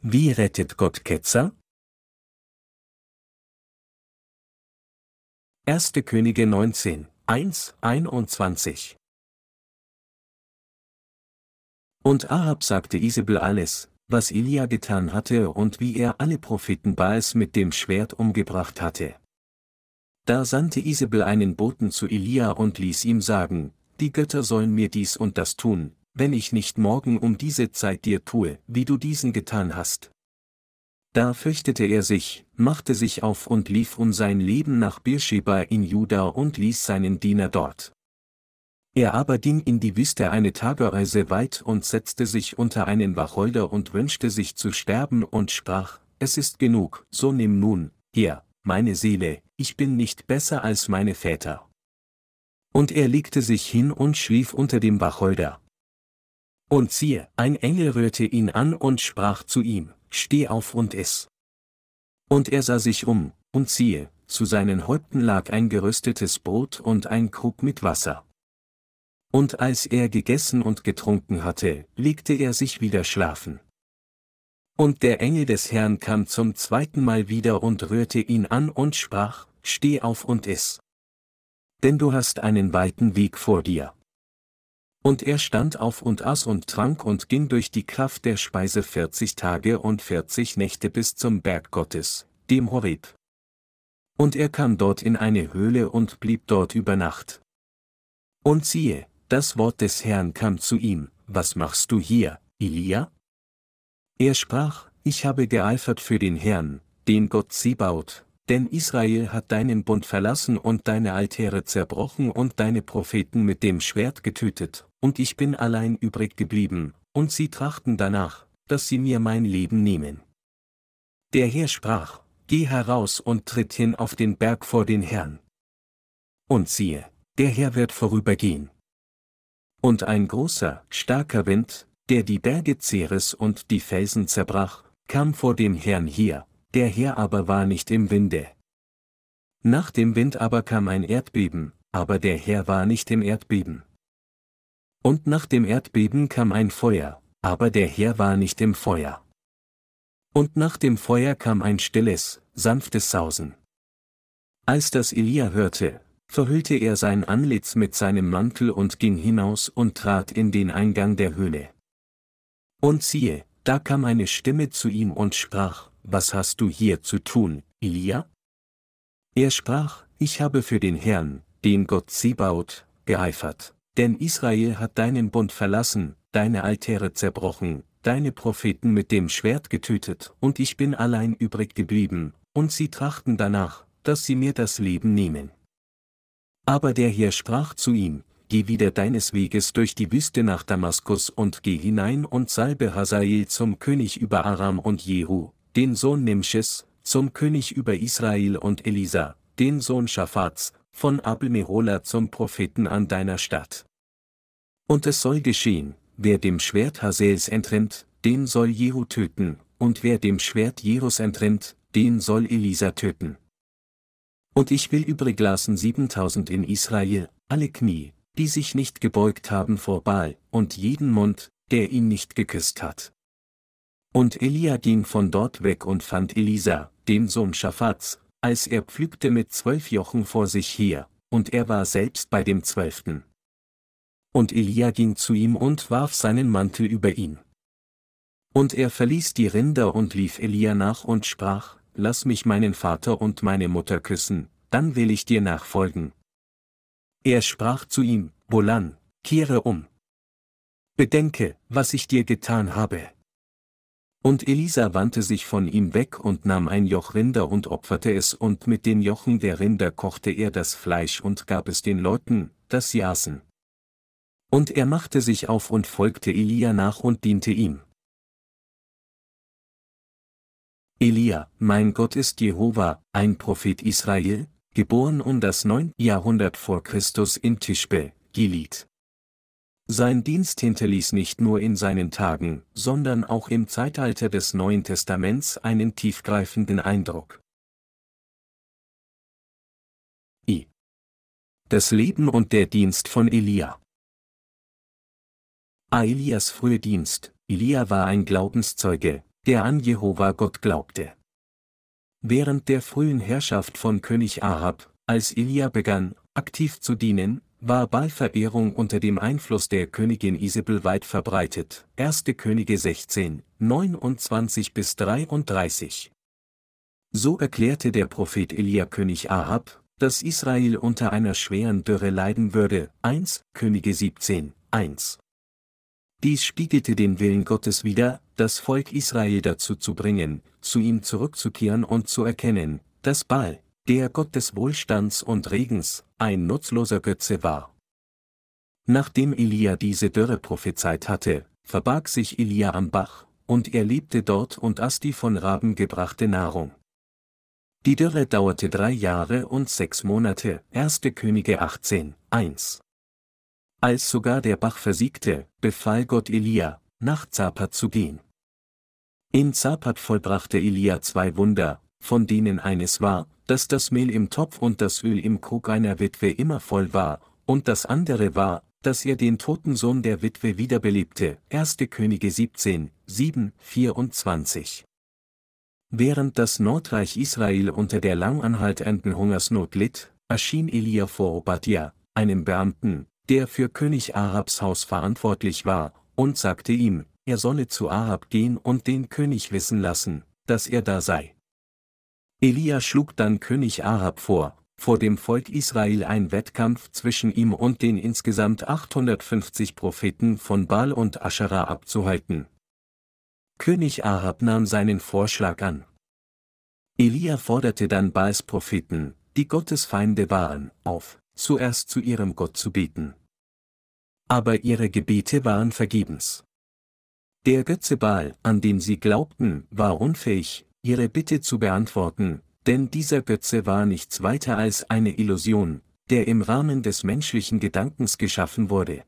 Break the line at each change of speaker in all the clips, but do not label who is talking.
Wie rettet Gott Ketzer? 1. Könige 19, 1, 21 Und Ahab sagte Isabel alles, was Elia getan hatte und wie er alle Propheten Baals mit dem Schwert umgebracht hatte. Da sandte Isabel einen Boten zu Elia und ließ ihm sagen, die Götter sollen mir dies und das tun, wenn ich nicht morgen um diese Zeit dir tue, wie du diesen getan hast. Da fürchtete er sich, machte sich auf und lief um sein Leben nach Beersheba in Juda und ließ seinen Diener dort. Er aber ging in die Wüste eine Tagereise weit und setzte sich unter einen Wacholder und wünschte sich zu sterben und sprach, es ist genug, so nimm nun, hier, meine Seele, ich bin nicht besser als meine Väter. Und er legte sich hin und schlief unter dem Wacholder. Und siehe, ein Engel rührte ihn an und sprach zu ihm, Steh auf und iss. Und er sah sich um, und siehe, zu seinen Häupten lag ein geröstetes Brot und ein Krug mit Wasser. Und als er gegessen und getrunken hatte, legte er sich wieder schlafen. Und der Engel des Herrn kam zum zweiten Mal wieder und rührte ihn an und sprach, Steh auf und iss. Denn du hast einen weiten Weg vor dir. Und er stand auf und aß und trank und ging durch die Kraft der Speise vierzig Tage und vierzig Nächte bis zum Berg Gottes, dem Horeb. Und er kam dort in eine Höhle und blieb dort über Nacht. Und siehe, das Wort des Herrn kam zu ihm, was machst du hier, Elia? Er sprach, ich habe geeifert für den Herrn, den Gott sie baut, denn Israel hat deinen Bund verlassen und deine Altäre zerbrochen und deine Propheten mit dem Schwert getötet, und ich bin allein übrig geblieben, und sie trachten danach, dass sie mir mein Leben nehmen. Der Herr sprach, Geh heraus und tritt hin auf den Berg vor den Herrn. Und siehe, der Herr wird vorübergehen. Und ein großer, starker Wind, der die Berge Ceres und die Felsen zerbrach, kam vor dem Herrn hier, der Herr aber war nicht im Winde. Nach dem Wind aber kam ein Erdbeben, aber der Herr war nicht im Erdbeben. Und nach dem Erdbeben kam ein Feuer, aber der Herr war nicht im Feuer. Und nach dem Feuer kam ein stilles, sanftes Sausen. Als das Elia hörte, verhüllte er sein Antlitz mit seinem Mantel und ging hinaus und trat in den Eingang der Höhle. Und siehe, da kam eine Stimme zu ihm und sprach, Was hast du hier zu tun, Elia? Er sprach, Ich habe für den Herrn, den Gott Zebaut, geeifert, denn Israel hat deinen Bund verlassen, deine Altäre zerbrochen, deine Propheten mit dem Schwert getötet, und ich bin allein übrig geblieben, und sie trachten danach, dass sie mir das Leben nehmen. Aber der Herr sprach zu ihm, Geh wieder deines Weges durch die Wüste nach Damaskus und geh hinein und salbe Hazael zum König über Aram und Jehu, den Sohn Nimsches, zum König über Israel und Elisa, den Sohn Schaphats, von Abel-Mehola zum Propheten an deiner Stadt. Und es soll geschehen, wer dem Schwert Hazaels entrinnt, den soll Jehu töten, und wer dem Schwert Jerus entrinnt, den soll Elisa töten. Und ich will übrig lassen siebentausend in Israel, alle Knie, die sich nicht gebeugt haben vor Baal, und jeden Mund, der ihn nicht geküsst hat. Und Elia ging von dort weg und fand Elisa, den Sohn Schaphats, als er pflügte mit zwölf Jochen vor sich her, und er war selbst bei dem zwölften. Und Elia ging zu ihm und warf seinen Mantel über ihn. Und er verließ die Rinder und lief Elia nach und sprach, lass mich meinen Vater und meine Mutter küssen, dann will ich dir nachfolgen. Er sprach zu ihm, Wohlan, kehre um. Bedenke, was ich dir getan habe. Und Elisa wandte sich von ihm weg und nahm ein Joch Rinder und opferte es und mit den Jochen der Rinder kochte er das Fleisch und gab es den Leuten, dass sie aßen. Und er machte sich auf und folgte Elia nach und diente ihm. Elia, mein Gott ist Jehova, ein Prophet Israel, geboren um das 9. Jahrhundert vor Christus in Tischbe, Gilead. Sein Dienst hinterließ nicht nur in seinen Tagen, sondern auch im Zeitalter des Neuen Testaments einen tiefgreifenden Eindruck. I. Das Leben und der Dienst von Elia. Elias frühe Dienst. Elia war ein Glaubenszeuge, der an Jehova Gott glaubte. Während der frühen Herrschaft von König Ahab, als Elia begann, aktiv zu dienen, war Baalverehrung unter dem Einfluss der Königin Isabel weit verbreitet. 1. Könige 16, 29 bis 33. So erklärte der Prophet Elia König Ahab, dass Israel unter einer schweren Dürre leiden würde. 1. Könige 17, 1. Dies spiegelte den Willen Gottes wider, das Volk Israel dazu zu bringen, zu ihm zurückzukehren und zu erkennen, dass Baal, der Gott des Wohlstands und Regens, ein nutzloser Götze war. Nachdem Elia diese Dürre prophezeit hatte, verbarg sich Elia am Bach, und er lebte dort und aß die von Raben gebrachte Nahrung. Die Dürre dauerte drei Jahre und sechs Monate, 1. Könige 18, 1. Als sogar der Bach versiegte, befahl Gott Elia, nach Zapat zu gehen. In Zapat vollbrachte Elia zwei Wunder, von denen eines war, dass das Mehl im Topf und das Öl im Krug einer Witwe immer voll war, und das andere war, dass er den toten Sohn der Witwe wiederbelebte. 1. Könige 17, 7, 24. Während das Nordreich Israel unter der lang anhaltenden Hungersnot litt, erschien Elia vor Obadja, einem Beamten, der für König Ahabs Haus verantwortlich war, und sagte ihm, er solle zu Ahab gehen und den König wissen lassen, dass er da sei. Elia schlug dann König Ahab vor, vor dem Volk Israel ein Wettkampf zwischen ihm und den insgesamt 850 Propheten von Baal und Aschera abzuhalten. König Ahab nahm seinen Vorschlag an. Elia forderte dann Baals Propheten, die Gottes Feinde waren, auf, zuerst zu ihrem Gott zu beten. Aber ihre Gebete waren vergebens. Der Götze Baal, an den sie glaubten, war unfähig, ihre Bitte zu beantworten, denn dieser Götze war nichts weiter als eine Illusion, der im Rahmen des menschlichen Gedankens geschaffen wurde.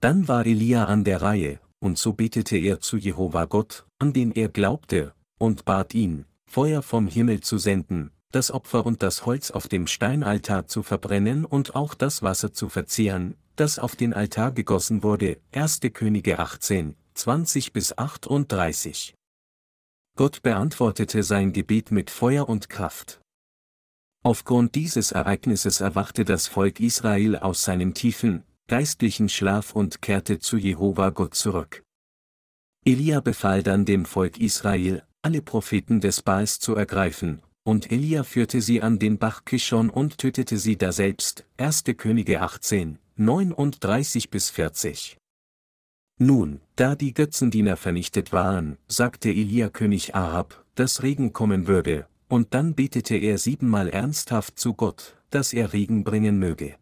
Dann war Elia an der Reihe, und so betete er zu Jehova Gott, an den er glaubte, und bat ihn, Feuer vom Himmel zu senden, das Opfer und das Holz auf dem Steinaltar zu verbrennen und auch das Wasser zu verzehren, das auf den Altar gegossen wurde. 1. Könige 18, 20 bis 38. Gott beantwortete sein Gebet mit Feuer und Kraft. Aufgrund dieses Ereignisses erwachte das Volk Israel aus seinem tiefen, geistlichen Schlaf und kehrte zu Jehova Gott zurück. Elia befahl dann dem Volk Israel, alle Propheten des Baals zu ergreifen, und Elia führte sie an den Bach Kishon und tötete sie daselbst. 1. Könige 18, 39 bis 40. Nun, da die Götzendiener vernichtet waren, sagte Elia König Ahab, dass Regen kommen würde, und dann betete er siebenmal ernsthaft zu Gott, dass er Regen bringen möge.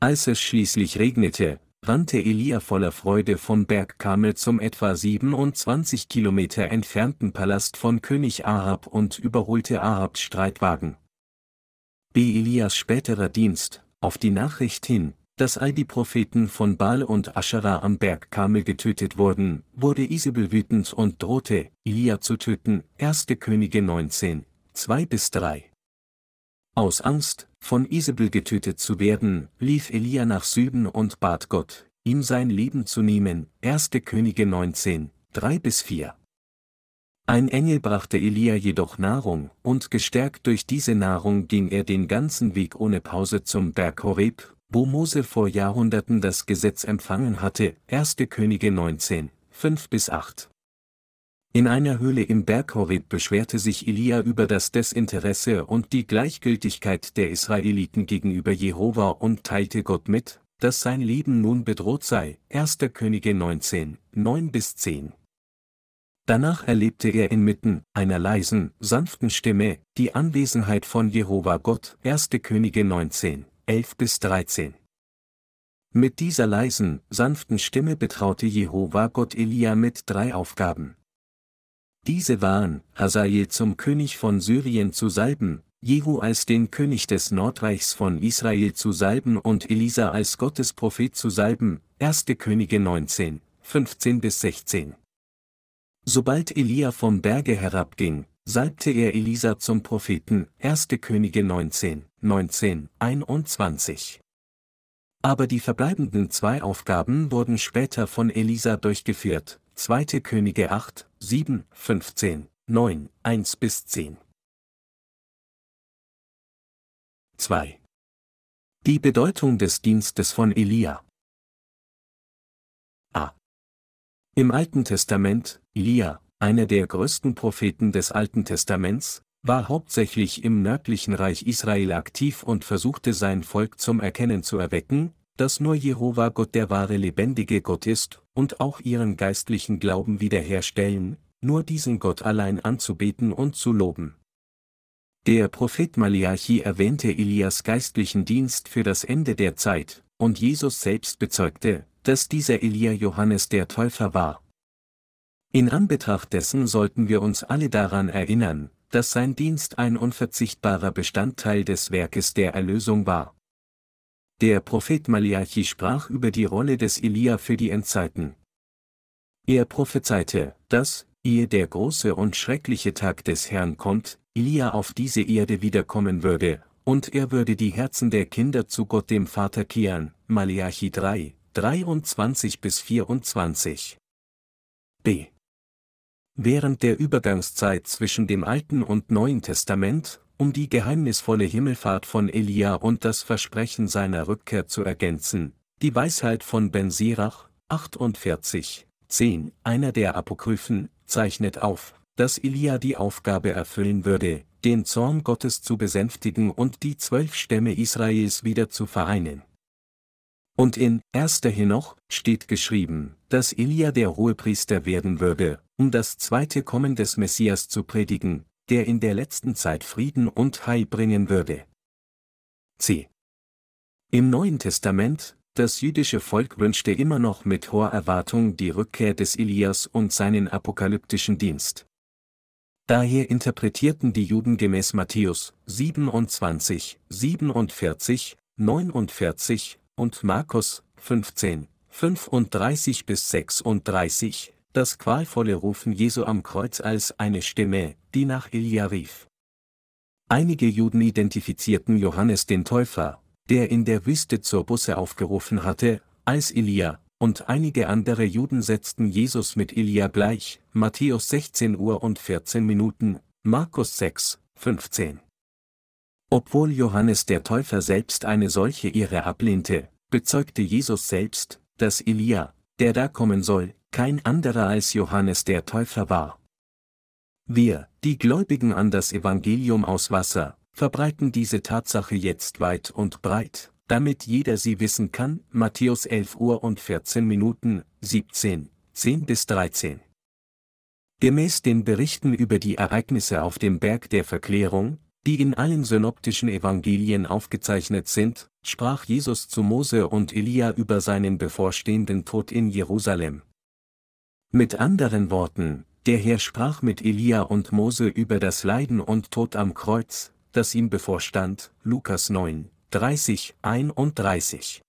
Als es schließlich regnete, rannte Elia voller Freude vom Berg Kamel zum etwa 27 Kilometer entfernten Palast von König Ahab und überholte Ahabs Streitwagen. B. Elias späterer Dienst, auf die Nachricht hin, dass all die Propheten von Baal und Aschera am Berg Kamel getötet wurden, wurde Isabel wütend und drohte, Elia zu töten. 1. Könige 19, 2 bis 3. Aus Angst, von Isabel getötet zu werden, lief Elia nach Süden und bat Gott, ihm sein Leben zu nehmen. 1. Könige 19, 3 bis 4. Ein Engel brachte Elia jedoch Nahrung, und gestärkt durch diese Nahrung ging er den ganzen Weg ohne Pause zum Berg Horeb, wo Mose vor Jahrhunderten das Gesetz empfangen hatte, 1. Könige 19, 5 bis 8. In einer Höhle im Berg Horeb beschwerte sich Elia über das Desinteresse und die Gleichgültigkeit der Israeliten gegenüber Jehova und teilte Gott mit, dass sein Leben nun bedroht sei. 1. Könige 19, 9 bis 10. Danach erlebte er inmitten einer leisen, sanften Stimme die Anwesenheit von Jehova Gott. 1. Könige 19, 11 bis 13. Mit dieser leisen, sanften Stimme betraute Jehova Gott Elia mit drei Aufgaben. Diese waren, Hazael zum König von Syrien zu salben, Jehu als den König des Nordreichs von Israel zu salben und Elisa als Gottes Prophet zu salben, 1. Könige 19, 15 bis 16. Sobald Elia vom Berge herabging, salbte er Elisa zum Propheten, 1. Könige 19, 19, 21. Aber die verbleibenden zwei Aufgaben wurden später von Elisa durchgeführt, 2. Könige 8, 7, 15, 9, 1 bis 10. 2. Die Bedeutung des Dienstes von Elia. A. Im Alten Testament, Elia, einer der größten Propheten des Alten Testaments, war hauptsächlich im nördlichen Reich Israel aktiv und versuchte sein Volk zum Erkennen zu erwecken, dass nur Jehova Gott der wahre lebendige Gott ist, und auch ihren geistlichen Glauben wiederherstellen, nur diesen Gott allein anzubeten und zu loben. Der Prophet Malachi erwähnte Elias geistlichen Dienst für das Ende der Zeit, und Jesus selbst bezeugte, dass dieser Elia Johannes der Täufer war. In Anbetracht dessen sollten wir uns alle daran erinnern, dass sein Dienst ein unverzichtbarer Bestandteil des Werkes der Erlösung war. Der Prophet Malachi sprach über die Rolle des Elia für die Endzeiten. Er prophezeite, dass, ehe der große und schreckliche Tag des Herrn kommt, Elia auf diese Erde wiederkommen würde, und er würde die Herzen der Kinder zu Gott dem Vater kehren. Malachi 3, 23 bis 24. B. Während der Übergangszeit zwischen dem Alten und Neuen Testament, um die geheimnisvolle Himmelfahrt von Elia und das Versprechen seiner Rückkehr zu ergänzen, die Weisheit von Ben Sirach, 48, 10, einer der Apokryphen, zeichnet auf, dass Elia die Aufgabe erfüllen würde, den Zorn Gottes zu besänftigen und die zwölf Stämme Israels wieder zu vereinen. Und in 1. Henoch steht geschrieben, dass Elia der Hohepriester werden würde, um das zweite Kommen des Messias zu predigen, der in der letzten Zeit Frieden und Heil bringen würde. C. Im Neuen Testament, das jüdische Volk wünschte immer noch mit hoher Erwartung die Rückkehr des Elias und seinen apokalyptischen Dienst. Daher interpretierten die Juden gemäß Matthäus 27, 47, 49, und Markus 15, 35 bis 36, das qualvolle Rufen Jesu am Kreuz als eine Stimme, die nach Elia rief. Einige Juden identifizierten Johannes den Täufer, der in der Wüste zur Busse aufgerufen hatte, als Elia, und einige andere Juden setzten Jesus mit Elia gleich, Matthäus 16 Uhr und 14 Minuten, Markus 6, 15. Obwohl Johannes der Täufer selbst eine solche Ehre ablehnte, bezeugte Jesus selbst, dass Elia, der da kommen soll, kein anderer als Johannes der Täufer war. Wir, die Gläubigen an das Evangelium aus Wasser, verbreiten diese Tatsache jetzt weit und breit, damit jeder sie wissen kann, Matthäus 11 Uhr und 14 Minuten, 17, 10 bis 13. Gemäß den Berichten über die Ereignisse auf dem Berg der Verklärung, die in allen synoptischen Evangelien aufgezeichnet sind, sprach Jesus zu Mose und Elia über seinen bevorstehenden Tod in Jerusalem. Mit anderen Worten, der Herr sprach mit Elia und Mose über das Leiden und Tod am Kreuz, das ihm bevorstand, Lukas 9, 30, 31.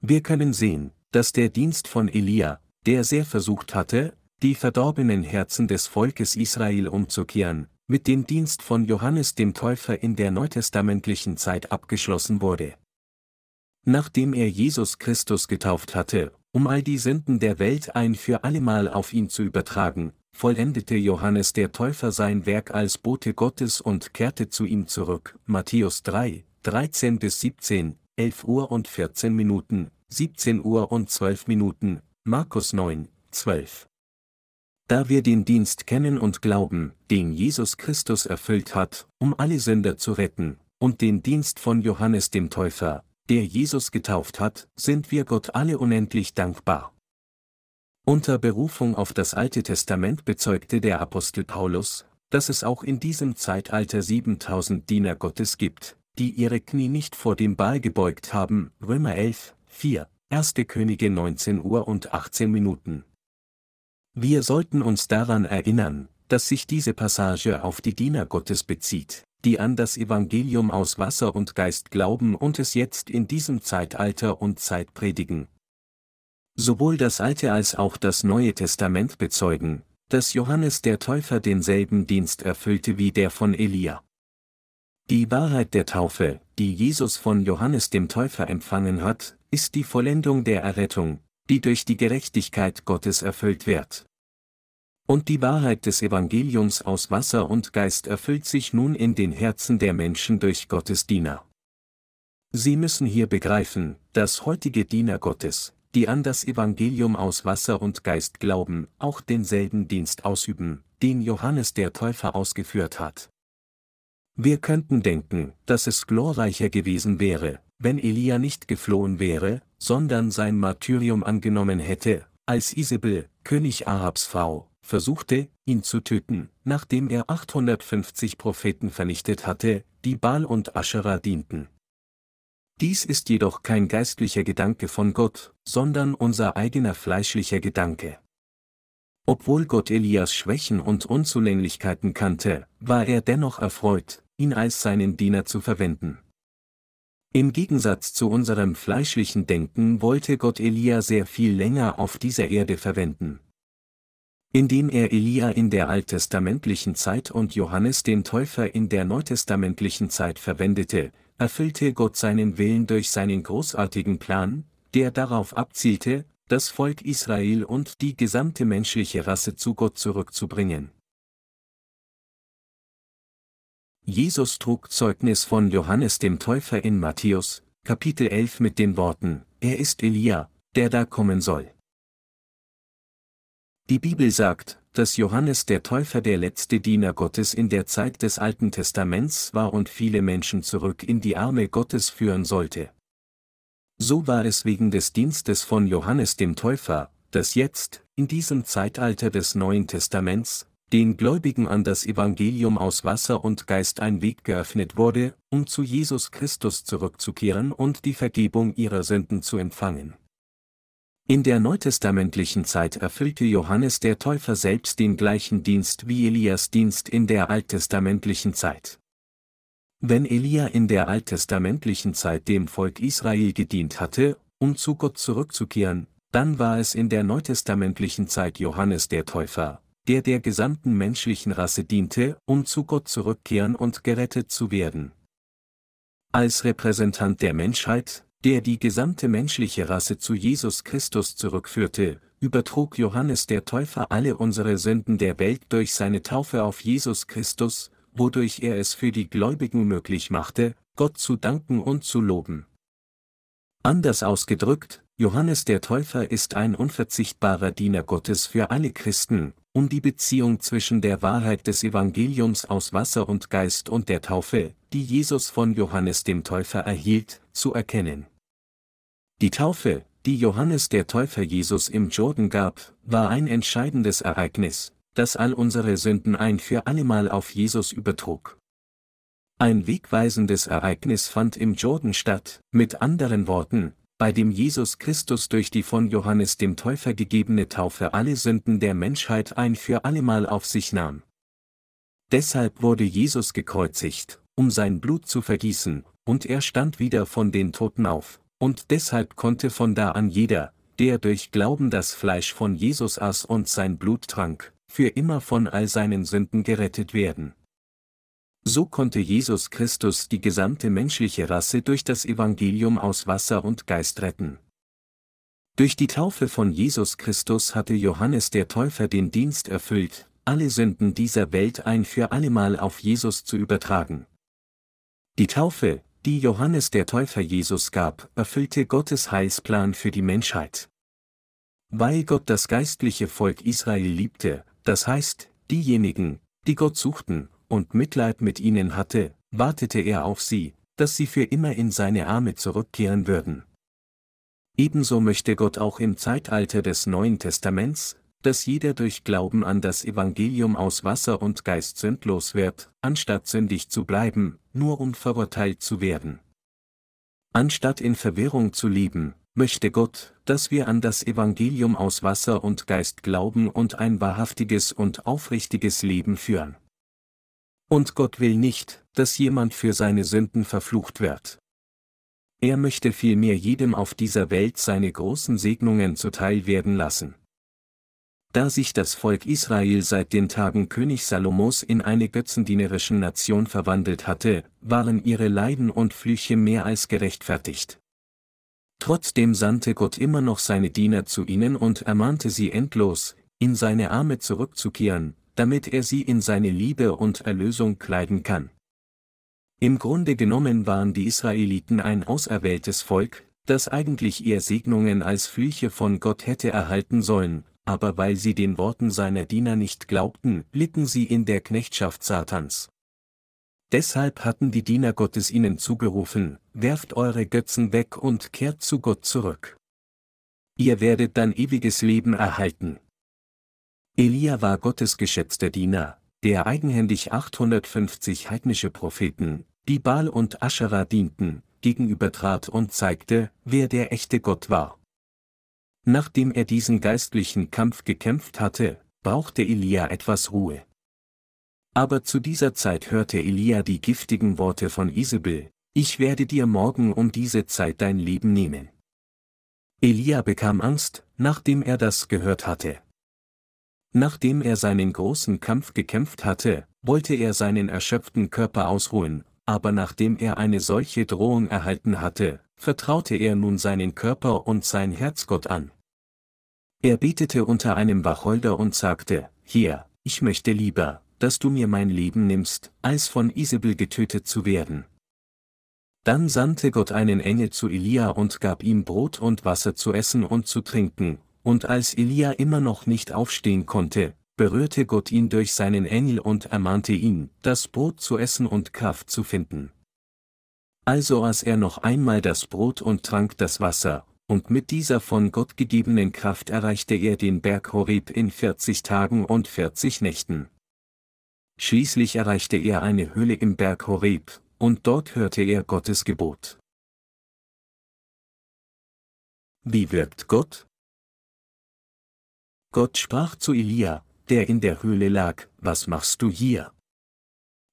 Wir können sehen, dass der Dienst von Elia, der sehr versucht hatte, die verdorbenen Herzen des Volkes Israel umzukehren, mit dem Dienst von Johannes dem Täufer in der neutestamentlichen Zeit abgeschlossen wurde. Nachdem er Jesus Christus getauft hatte, um all die Sünden der Welt ein für allemal auf ihn zu übertragen, vollendete Johannes der Täufer sein Werk als Bote Gottes und kehrte zu ihm zurück. Matthäus 3, 13 bis 17, 11 Uhr und 14 Minuten, 17 Uhr und 12 Minuten, Markus 9, 12. Da wir den Dienst kennen und glauben, den Jesus Christus erfüllt hat, um alle Sünder zu retten, und den Dienst von Johannes dem Täufer, der Jesus getauft hat, sind wir Gott alle unendlich dankbar. Unter Berufung auf das Alte Testament bezeugte der Apostel Paulus, dass es auch in diesem Zeitalter 7000 Diener Gottes gibt, die ihre Knie nicht vor dem Baal gebeugt haben, Römer 11, 4, 1. Könige 19 Uhr und 18 Minuten. Wir sollten uns daran erinnern, dass sich diese Passage auf die Diener Gottes bezieht, die an das Evangelium aus Wasser und Geist glauben und es jetzt in diesem Zeitalter und Zeit predigen. Sowohl das Alte als auch das Neue Testament bezeugen, dass Johannes der Täufer denselben Dienst erfüllte wie der von Elia. Die Wahrheit der Taufe, die Jesus von Johannes dem Täufer empfangen hat, ist die Vollendung der Errettung, die durch die Gerechtigkeit Gottes erfüllt wird. Und die Wahrheit des Evangeliums aus Wasser und Geist erfüllt sich nun in den Herzen der Menschen durch Gottes Diener. Sie müssen hier begreifen, dass heutige Diener Gottes, die an das Evangelium aus Wasser und Geist glauben, auch denselben Dienst ausüben, den Johannes der Täufer ausgeführt hat. Wir könnten denken, dass es glorreicher gewesen wäre, wenn Elia nicht geflohen wäre, sondern sein Martyrium angenommen hätte, als Isabel, König Ahabs Frau, versuchte, ihn zu töten, nachdem er 850 Propheten vernichtet hatte, die Baal und Aschera dienten. Dies ist jedoch kein geistlicher Gedanke von Gott, sondern unser eigener fleischlicher Gedanke. Obwohl Gott Elias Schwächen und Unzulänglichkeiten kannte, war er dennoch erfreut, ihn als seinen Diener zu verwenden. Im Gegensatz zu unserem fleischlichen Denken wollte Gott Elia sehr viel länger auf dieser Erde verwenden. Indem er Elia in der alttestamentlichen Zeit und Johannes den Täufer in der neutestamentlichen Zeit verwendete, erfüllte Gott seinen Willen durch seinen großartigen Plan, der darauf abzielte, das Volk Israel und die gesamte menschliche Rasse zu Gott zurückzubringen. Jesus trug Zeugnis von Johannes dem Täufer in Matthäus, Kapitel 11 mit den Worten, er ist Elia, der da kommen soll. Die Bibel sagt, dass Johannes der Täufer der letzte Diener Gottes in der Zeit des Alten Testaments war und viele Menschen zurück in die Arme Gottes führen sollte. So war es wegen des Dienstes von Johannes dem Täufer, dass jetzt, in diesem Zeitalter des Neuen Testaments, den Gläubigen an das Evangelium aus Wasser und Geist ein Weg geöffnet wurde, um zu Jesus Christus zurückzukehren und die Vergebung ihrer Sünden zu empfangen. In der neutestamentlichen Zeit erfüllte Johannes der Täufer selbst den gleichen Dienst wie Elias Dienst in der alttestamentlichen Zeit. Wenn Elia in der alttestamentlichen Zeit dem Volk Israel gedient hatte, um zu Gott zurückzukehren, dann war es in der neutestamentlichen Zeit Johannes der Täufer, der der gesamten menschlichen Rasse diente, um zu Gott zurückkehren und gerettet zu werden. Als Repräsentant der Menschheit, der die gesamte menschliche Rasse zu Jesus Christus zurückführte, übertrug Johannes der Täufer alle unsere Sünden der Welt durch seine Taufe auf Jesus Christus, wodurch er es für die Gläubigen möglich machte, Gott zu danken und zu loben. Anders ausgedrückt, Johannes der Täufer ist ein unverzichtbarer Diener Gottes für alle Christen, um die Beziehung zwischen der Wahrheit des Evangeliums aus Wasser und Geist und der Taufe, die Jesus von Johannes dem Täufer erhielt, zu erkennen. Die Taufe, die Johannes der Täufer Jesus im Jordan gab, war ein entscheidendes Ereignis, das all unsere Sünden ein für allemal auf Jesus übertrug. Ein wegweisendes Ereignis fand im Jordan statt, mit anderen Worten, bei dem Jesus Christus durch die von Johannes dem Täufer gegebene Taufe alle Sünden der Menschheit ein für allemal auf sich nahm. Deshalb wurde Jesus gekreuzigt, um sein Blut zu vergießen, und er stand wieder von den Toten auf, und deshalb konnte von da an jeder, der durch Glauben das Fleisch von Jesus aß und sein Blut trank, für immer von all seinen Sünden gerettet werden. So konnte Jesus Christus die gesamte menschliche Rasse durch das Evangelium aus Wasser und Geist retten. Durch die Taufe von Jesus Christus hatte Johannes der Täufer den Dienst erfüllt, alle Sünden dieser Welt ein für allemal auf Jesus zu übertragen. Die Taufe, die Johannes der Täufer Jesus gab, erfüllte Gottes Heilsplan für die Menschheit. Weil Gott das geistliche Volk Israel liebte, das heißt, diejenigen, die Gott suchten, und Mitleid mit ihnen hatte, wartete er auf sie, dass sie für immer in seine Arme zurückkehren würden. Ebenso möchte Gott auch im Zeitalter des Neuen Testaments, dass jeder durch Glauben an das Evangelium aus Wasser und Geist sündlos wird, anstatt sündig zu bleiben, nur um verurteilt zu werden. Anstatt in Verwirrung zu leben, möchte Gott, dass wir an das Evangelium aus Wasser und Geist glauben und ein wahrhaftiges und aufrichtiges Leben führen. Und Gott will nicht, dass jemand für seine Sünden verflucht wird. Er möchte vielmehr jedem auf dieser Welt seine großen Segnungen zuteil werden lassen. Da sich das Volk Israel seit den Tagen König Salomos in eine götzendienerischen Nation verwandelt hatte, waren ihre Leiden und Flüche mehr als gerechtfertigt. Trotzdem sandte Gott immer noch seine Diener zu ihnen und ermahnte sie endlos, in seine Arme zurückzukehren, damit er sie in seine Liebe und Erlösung kleiden kann. Im Grunde genommen waren die Israeliten ein auserwähltes Volk, das eigentlich eher Segnungen als Flüche von Gott hätte erhalten sollen, aber weil sie den Worten seiner Diener nicht glaubten, litten sie in der Knechtschaft Satans. Deshalb hatten die Diener Gottes ihnen zugerufen, werft eure Götzen weg und kehrt zu Gott zurück. Ihr werdet dann ewiges Leben erhalten. Elia war Gottes geschätzter Diener, der eigenhändig 850 heidnische Propheten, die Baal und Aschera dienten, gegenübertrat und zeigte, wer der echte Gott war. Nachdem er diesen geistlichen Kampf gekämpft hatte, brauchte Elia etwas Ruhe. Aber zu dieser Zeit hörte Elia die giftigen Worte von Isabel, ich werde dir morgen um diese Zeit dein Leben nehmen. Elia bekam Angst, nachdem er das gehört hatte. Nachdem er seinen großen Kampf gekämpft hatte, wollte er seinen erschöpften Körper ausruhen, aber nachdem er eine solche Drohung erhalten hatte, vertraute er nun seinen Körper und sein Herz Gott an. Er betete unter einem Wacholder und sagte, hier, ich möchte lieber, dass du mir mein Leben nimmst, als von Isabel getötet zu werden. Dann sandte Gott einen Engel zu Elia und gab ihm Brot und Wasser zu essen und zu trinken, und als Elia immer noch nicht aufstehen konnte, berührte Gott ihn durch seinen Engel und ermahnte ihn, das Brot zu essen und Kraft zu finden. Also aß er noch einmal das Brot und trank das Wasser, und mit dieser von Gott gegebenen Kraft erreichte er den Berg Horeb in 40 Tagen und 40 Nächten. Schließlich erreichte er eine Höhle im Berg Horeb, und dort hörte er Gottes Gebot. Wie wirkt Gott? Gott sprach zu Elia, der in der Höhle lag, was machst du hier?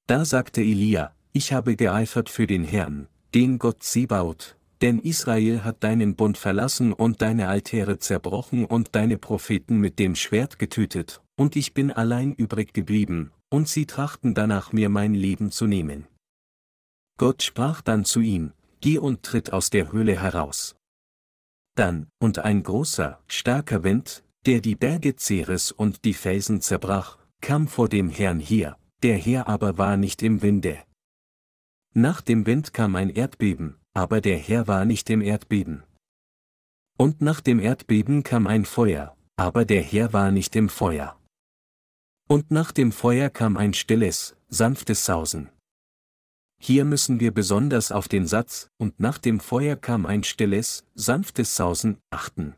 Da sagte Elia, ich habe geeifert für den Herrn, den Gott Sebaut, denn Israel hat deinen Bund verlassen und deine Altäre zerbrochen und deine Propheten mit dem Schwert getötet, und ich bin allein übrig geblieben, und sie trachten danach mir mein Leben zu nehmen. Gott sprach dann zu ihm, Geh und tritt aus der Höhle heraus. Dann, und ein großer, starker Wind, der die Berge zerriss und die Felsen zerbrach, kam vor dem Herrn her, der Herr aber war nicht im Winde. Nach dem Wind kam ein Erdbeben, aber der Herr war nicht im Erdbeben. Und nach dem Erdbeben kam ein Feuer, aber der Herr war nicht im Feuer. Und nach dem Feuer kam ein stilles, sanftes Sausen. Hier müssen wir besonders auf den Satz, und nach dem Feuer kam ein stilles, sanftes Sausen, achten.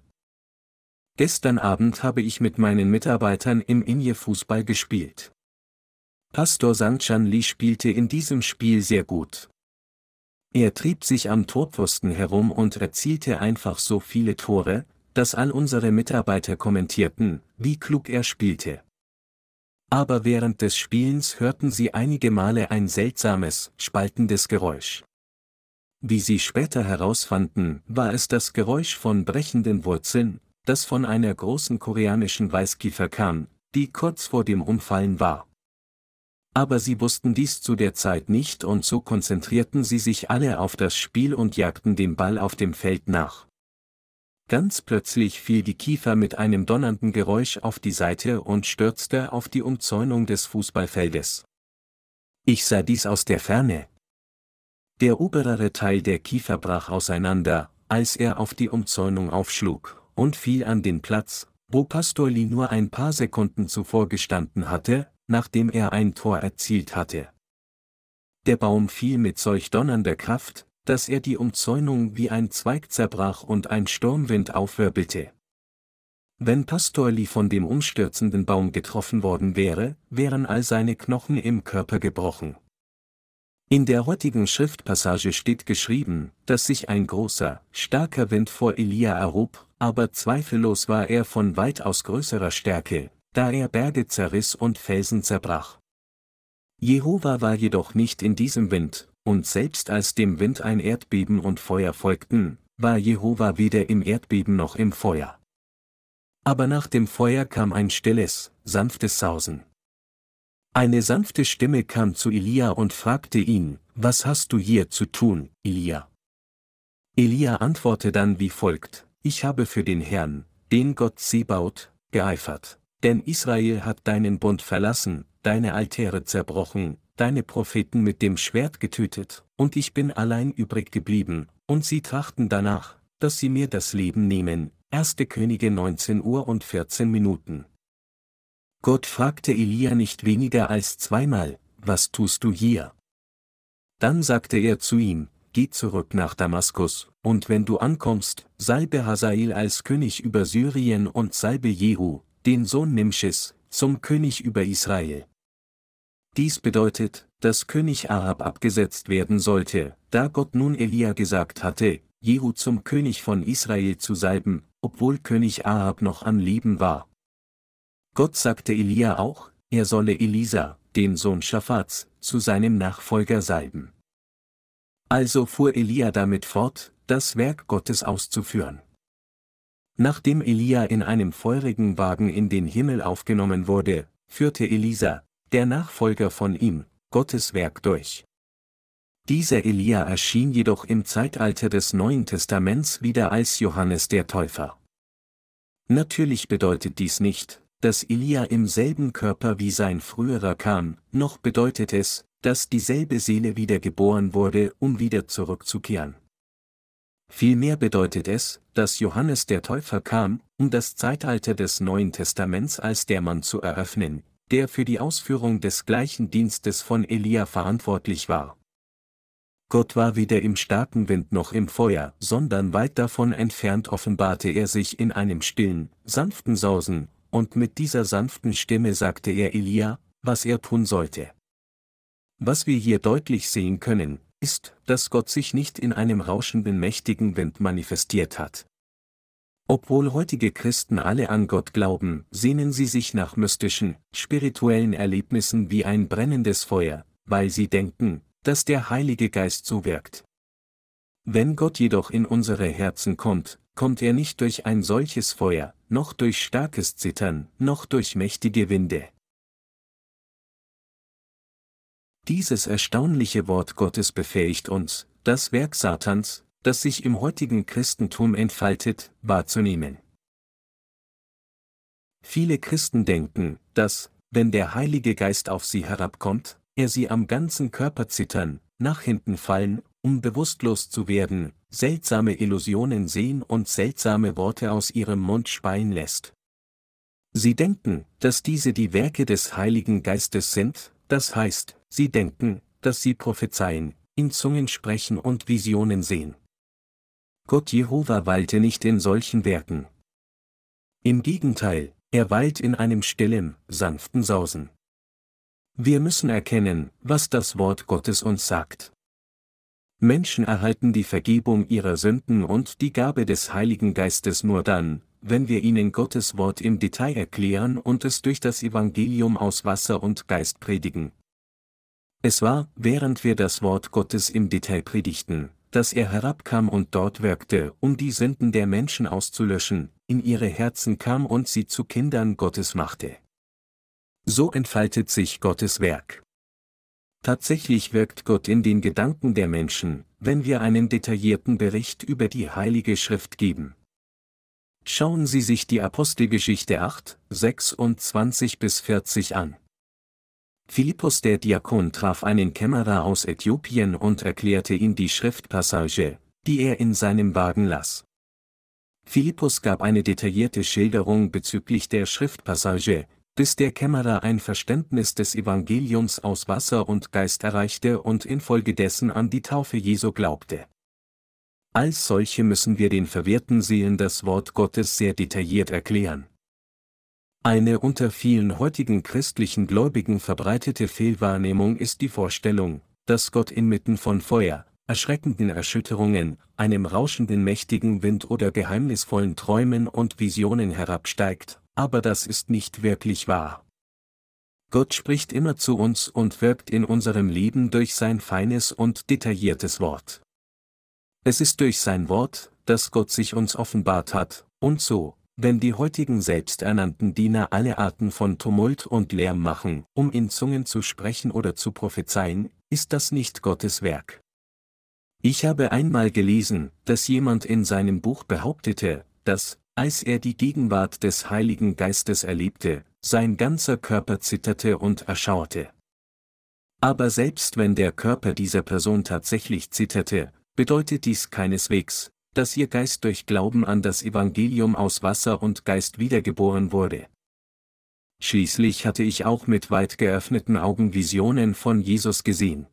Gestern Abend habe ich mit meinen Mitarbeitern im Inje Fußball gespielt. Pastor Sanchan Lee spielte in diesem Spiel sehr gut. Er trieb sich am Torpfosten herum und erzielte einfach so viele Tore, dass all unsere Mitarbeiter kommentierten, wie klug er spielte. Aber während des Spielens hörten sie einige Male ein seltsames, spaltendes Geräusch. Wie sie später herausfanden, war es das Geräusch von brechenden Wurzeln, das von einer großen koreanischen Weißkiefer kam, die kurz vor dem Umfallen war. Aber sie wussten dies zu der Zeit nicht und so konzentrierten sie sich alle auf das Spiel und jagten dem Ball auf dem Feld nach. Ganz plötzlich fiel die Kiefer mit einem donnernden Geräusch auf die Seite und stürzte auf die Umzäunung des Fußballfeldes. Ich sah dies aus der Ferne. Der obere Teil der Kiefer brach auseinander, als er auf die Umzäunung aufschlug, und fiel an den Platz, wo Pastor Lee nur ein paar Sekunden zuvor gestanden hatte, nachdem er ein Tor erzielt hatte. Der Baum fiel mit solch donnernder Kraft, dass er die Umzäunung wie ein Zweig zerbrach und ein Sturmwind aufwirbelte. Wenn Pastor Lee von dem umstürzenden Baum getroffen worden wäre, wären all seine Knochen im Körper gebrochen. In der heutigen Schriftpassage steht geschrieben, dass sich ein großer, starker Wind vor Elia erhob, aber zweifellos war er von weitaus größerer Stärke, da er Berge zerriss und Felsen zerbrach. Jehova war jedoch nicht in diesem Wind, und selbst als dem Wind ein Erdbeben und Feuer folgten, war Jehova weder im Erdbeben noch im Feuer. Aber nach dem Feuer kam ein stilles, sanftes Sausen. Eine sanfte Stimme kam zu Elia und fragte ihn, Was hast du hier zu tun, Elia? Elia antwortete dann wie folgt, Ich habe für den Herrn, den Gott Sebaut, geeifert, denn Israel hat deinen Bund verlassen, deine Altäre zerbrochen, deine Propheten mit dem Schwert getötet, und ich bin allein übrig geblieben, und sie trachten danach, dass sie mir das Leben nehmen. 1. Könige 19 Uhr und 14 Minuten. Gott fragte Elia nicht weniger als zweimal, was tust du hier? Dann sagte er zu ihm, geh zurück nach Damaskus, und wenn du ankommst, salbe Hazael als König über Syrien und salbe Jehu, den Sohn Nimschis, zum König über Israel. Dies bedeutet, dass König Ahab abgesetzt werden sollte, da Gott nun Elia gesagt hatte, Jehu zum König von Israel zu salben, obwohl König Ahab noch am Leben war. Gott sagte Elia auch, er solle Elisa, den Sohn Schaffats, zu seinem Nachfolger salben. Also fuhr Elia damit fort, das Werk Gottes auszuführen. Nachdem Elia in einem feurigen Wagen in den Himmel aufgenommen wurde, führte Elisa, der Nachfolger von ihm, Gottes Werk durch. Dieser Elia erschien jedoch im Zeitalter des Neuen Testaments wieder als Johannes der Täufer. Natürlich bedeutet dies nicht, dass Elia im selben Körper wie sein früherer kam, noch bedeutet es, dass dieselbe Seele wieder geboren wurde, um wieder zurückzukehren. Vielmehr bedeutet es, dass Johannes der Täufer kam, um das Zeitalter des Neuen Testaments als der Mann zu eröffnen, der für die Ausführung des gleichen Dienstes von Elia verantwortlich war. Gott war weder im starken Wind noch im Feuer, sondern weit davon entfernt offenbarte er sich in einem stillen, sanften Sausen, und mit dieser sanften Stimme sagte er Elia, was er tun sollte. Was wir hier deutlich sehen können, ist, dass Gott sich nicht in einem rauschenden mächtigen Wind manifestiert hat. Obwohl heutige Christen alle an Gott glauben, sehnen sie sich nach mystischen, spirituellen Erlebnissen wie ein brennendes Feuer, weil sie denken, dass der Heilige Geist so wirkt. Wenn Gott jedoch in unsere Herzen kommt, kommt er nicht durch ein solches Feuer, noch durch starkes Zittern, noch durch mächtige Winde. Dieses erstaunliche Wort Gottes befähigt uns, das Werk Satans, das sich im heutigen Christentum entfaltet, wahrzunehmen. Viele Christen denken, dass, wenn der Heilige Geist auf sie herabkommt, er sie am ganzen Körper zittern, nach hinten fallen, um bewusstlos zu werden, seltsame Illusionen sehen und seltsame Worte aus ihrem Mund speien lässt. Sie denken, dass diese die Werke des Heiligen Geistes sind, das heißt, sie denken, dass sie prophezeien, in Zungen sprechen und Visionen sehen. Gott Jehova weilte nicht in solchen Werken. Im Gegenteil, er weilt in einem stillen, sanften Sausen. Wir müssen erkennen, was das Wort Gottes uns sagt. Menschen erhalten die Vergebung ihrer Sünden und die Gabe des Heiligen Geistes nur dann, wenn wir ihnen Gottes Wort im Detail erklären und es durch das Evangelium aus Wasser und Geist predigen. Es war, während wir das Wort Gottes im Detail predigten, dass er herabkam und dort wirkte, um die Sünden der Menschen auszulöschen, in ihre Herzen kam und sie zu Kindern Gottes machte. So entfaltet sich Gottes Werk. Tatsächlich wirkt Gott in den Gedanken der Menschen, wenn wir einen detaillierten Bericht über die Heilige Schrift geben. Schauen Sie sich die Apostelgeschichte 8, 26 bis 40 an. Philippus der Diakon traf einen Kämmerer aus Äthiopien und erklärte ihm die Schriftpassage, die er in seinem Wagen las. Philippus gab eine detaillierte Schilderung bezüglich der Schriftpassage, bis der Kämmerer ein Verständnis des Evangeliums aus Wasser und Geist erreichte und infolgedessen an die Taufe Jesu glaubte. Als solche müssen wir den verwirrten Seelen das Wort Gottes sehr detailliert erklären. Eine unter vielen heutigen christlichen Gläubigen verbreitete Fehlwahrnehmung ist die Vorstellung, dass Gott inmitten von Feuer, erschreckenden Erschütterungen, einem rauschenden mächtigen Wind oder geheimnisvollen Träumen und Visionen herabsteigt aber das ist nicht wirklich wahr. Gott spricht immer zu uns und wirkt in unserem Leben durch sein feines und detailliertes Wort. Es ist durch sein Wort, dass Gott sich uns offenbart hat, und so, wenn die heutigen selbsternannten Diener alle Arten von Tumult und Lärm machen, um in Zungen zu sprechen oder zu prophezeien, ist das nicht Gottes Werk. Ich habe einmal gelesen, dass jemand in seinem Buch behauptete, dass, als er die Gegenwart des Heiligen Geistes erlebte, sein ganzer Körper zitterte und erschauerte. Aber selbst wenn der Körper dieser Person tatsächlich zitterte, bedeutet dies keineswegs, dass ihr Geist durch Glauben an das Evangelium aus Wasser und Geist wiedergeboren wurde. Schließlich hatte ich auch mit weit geöffneten Augen Visionen von Jesus gesehen.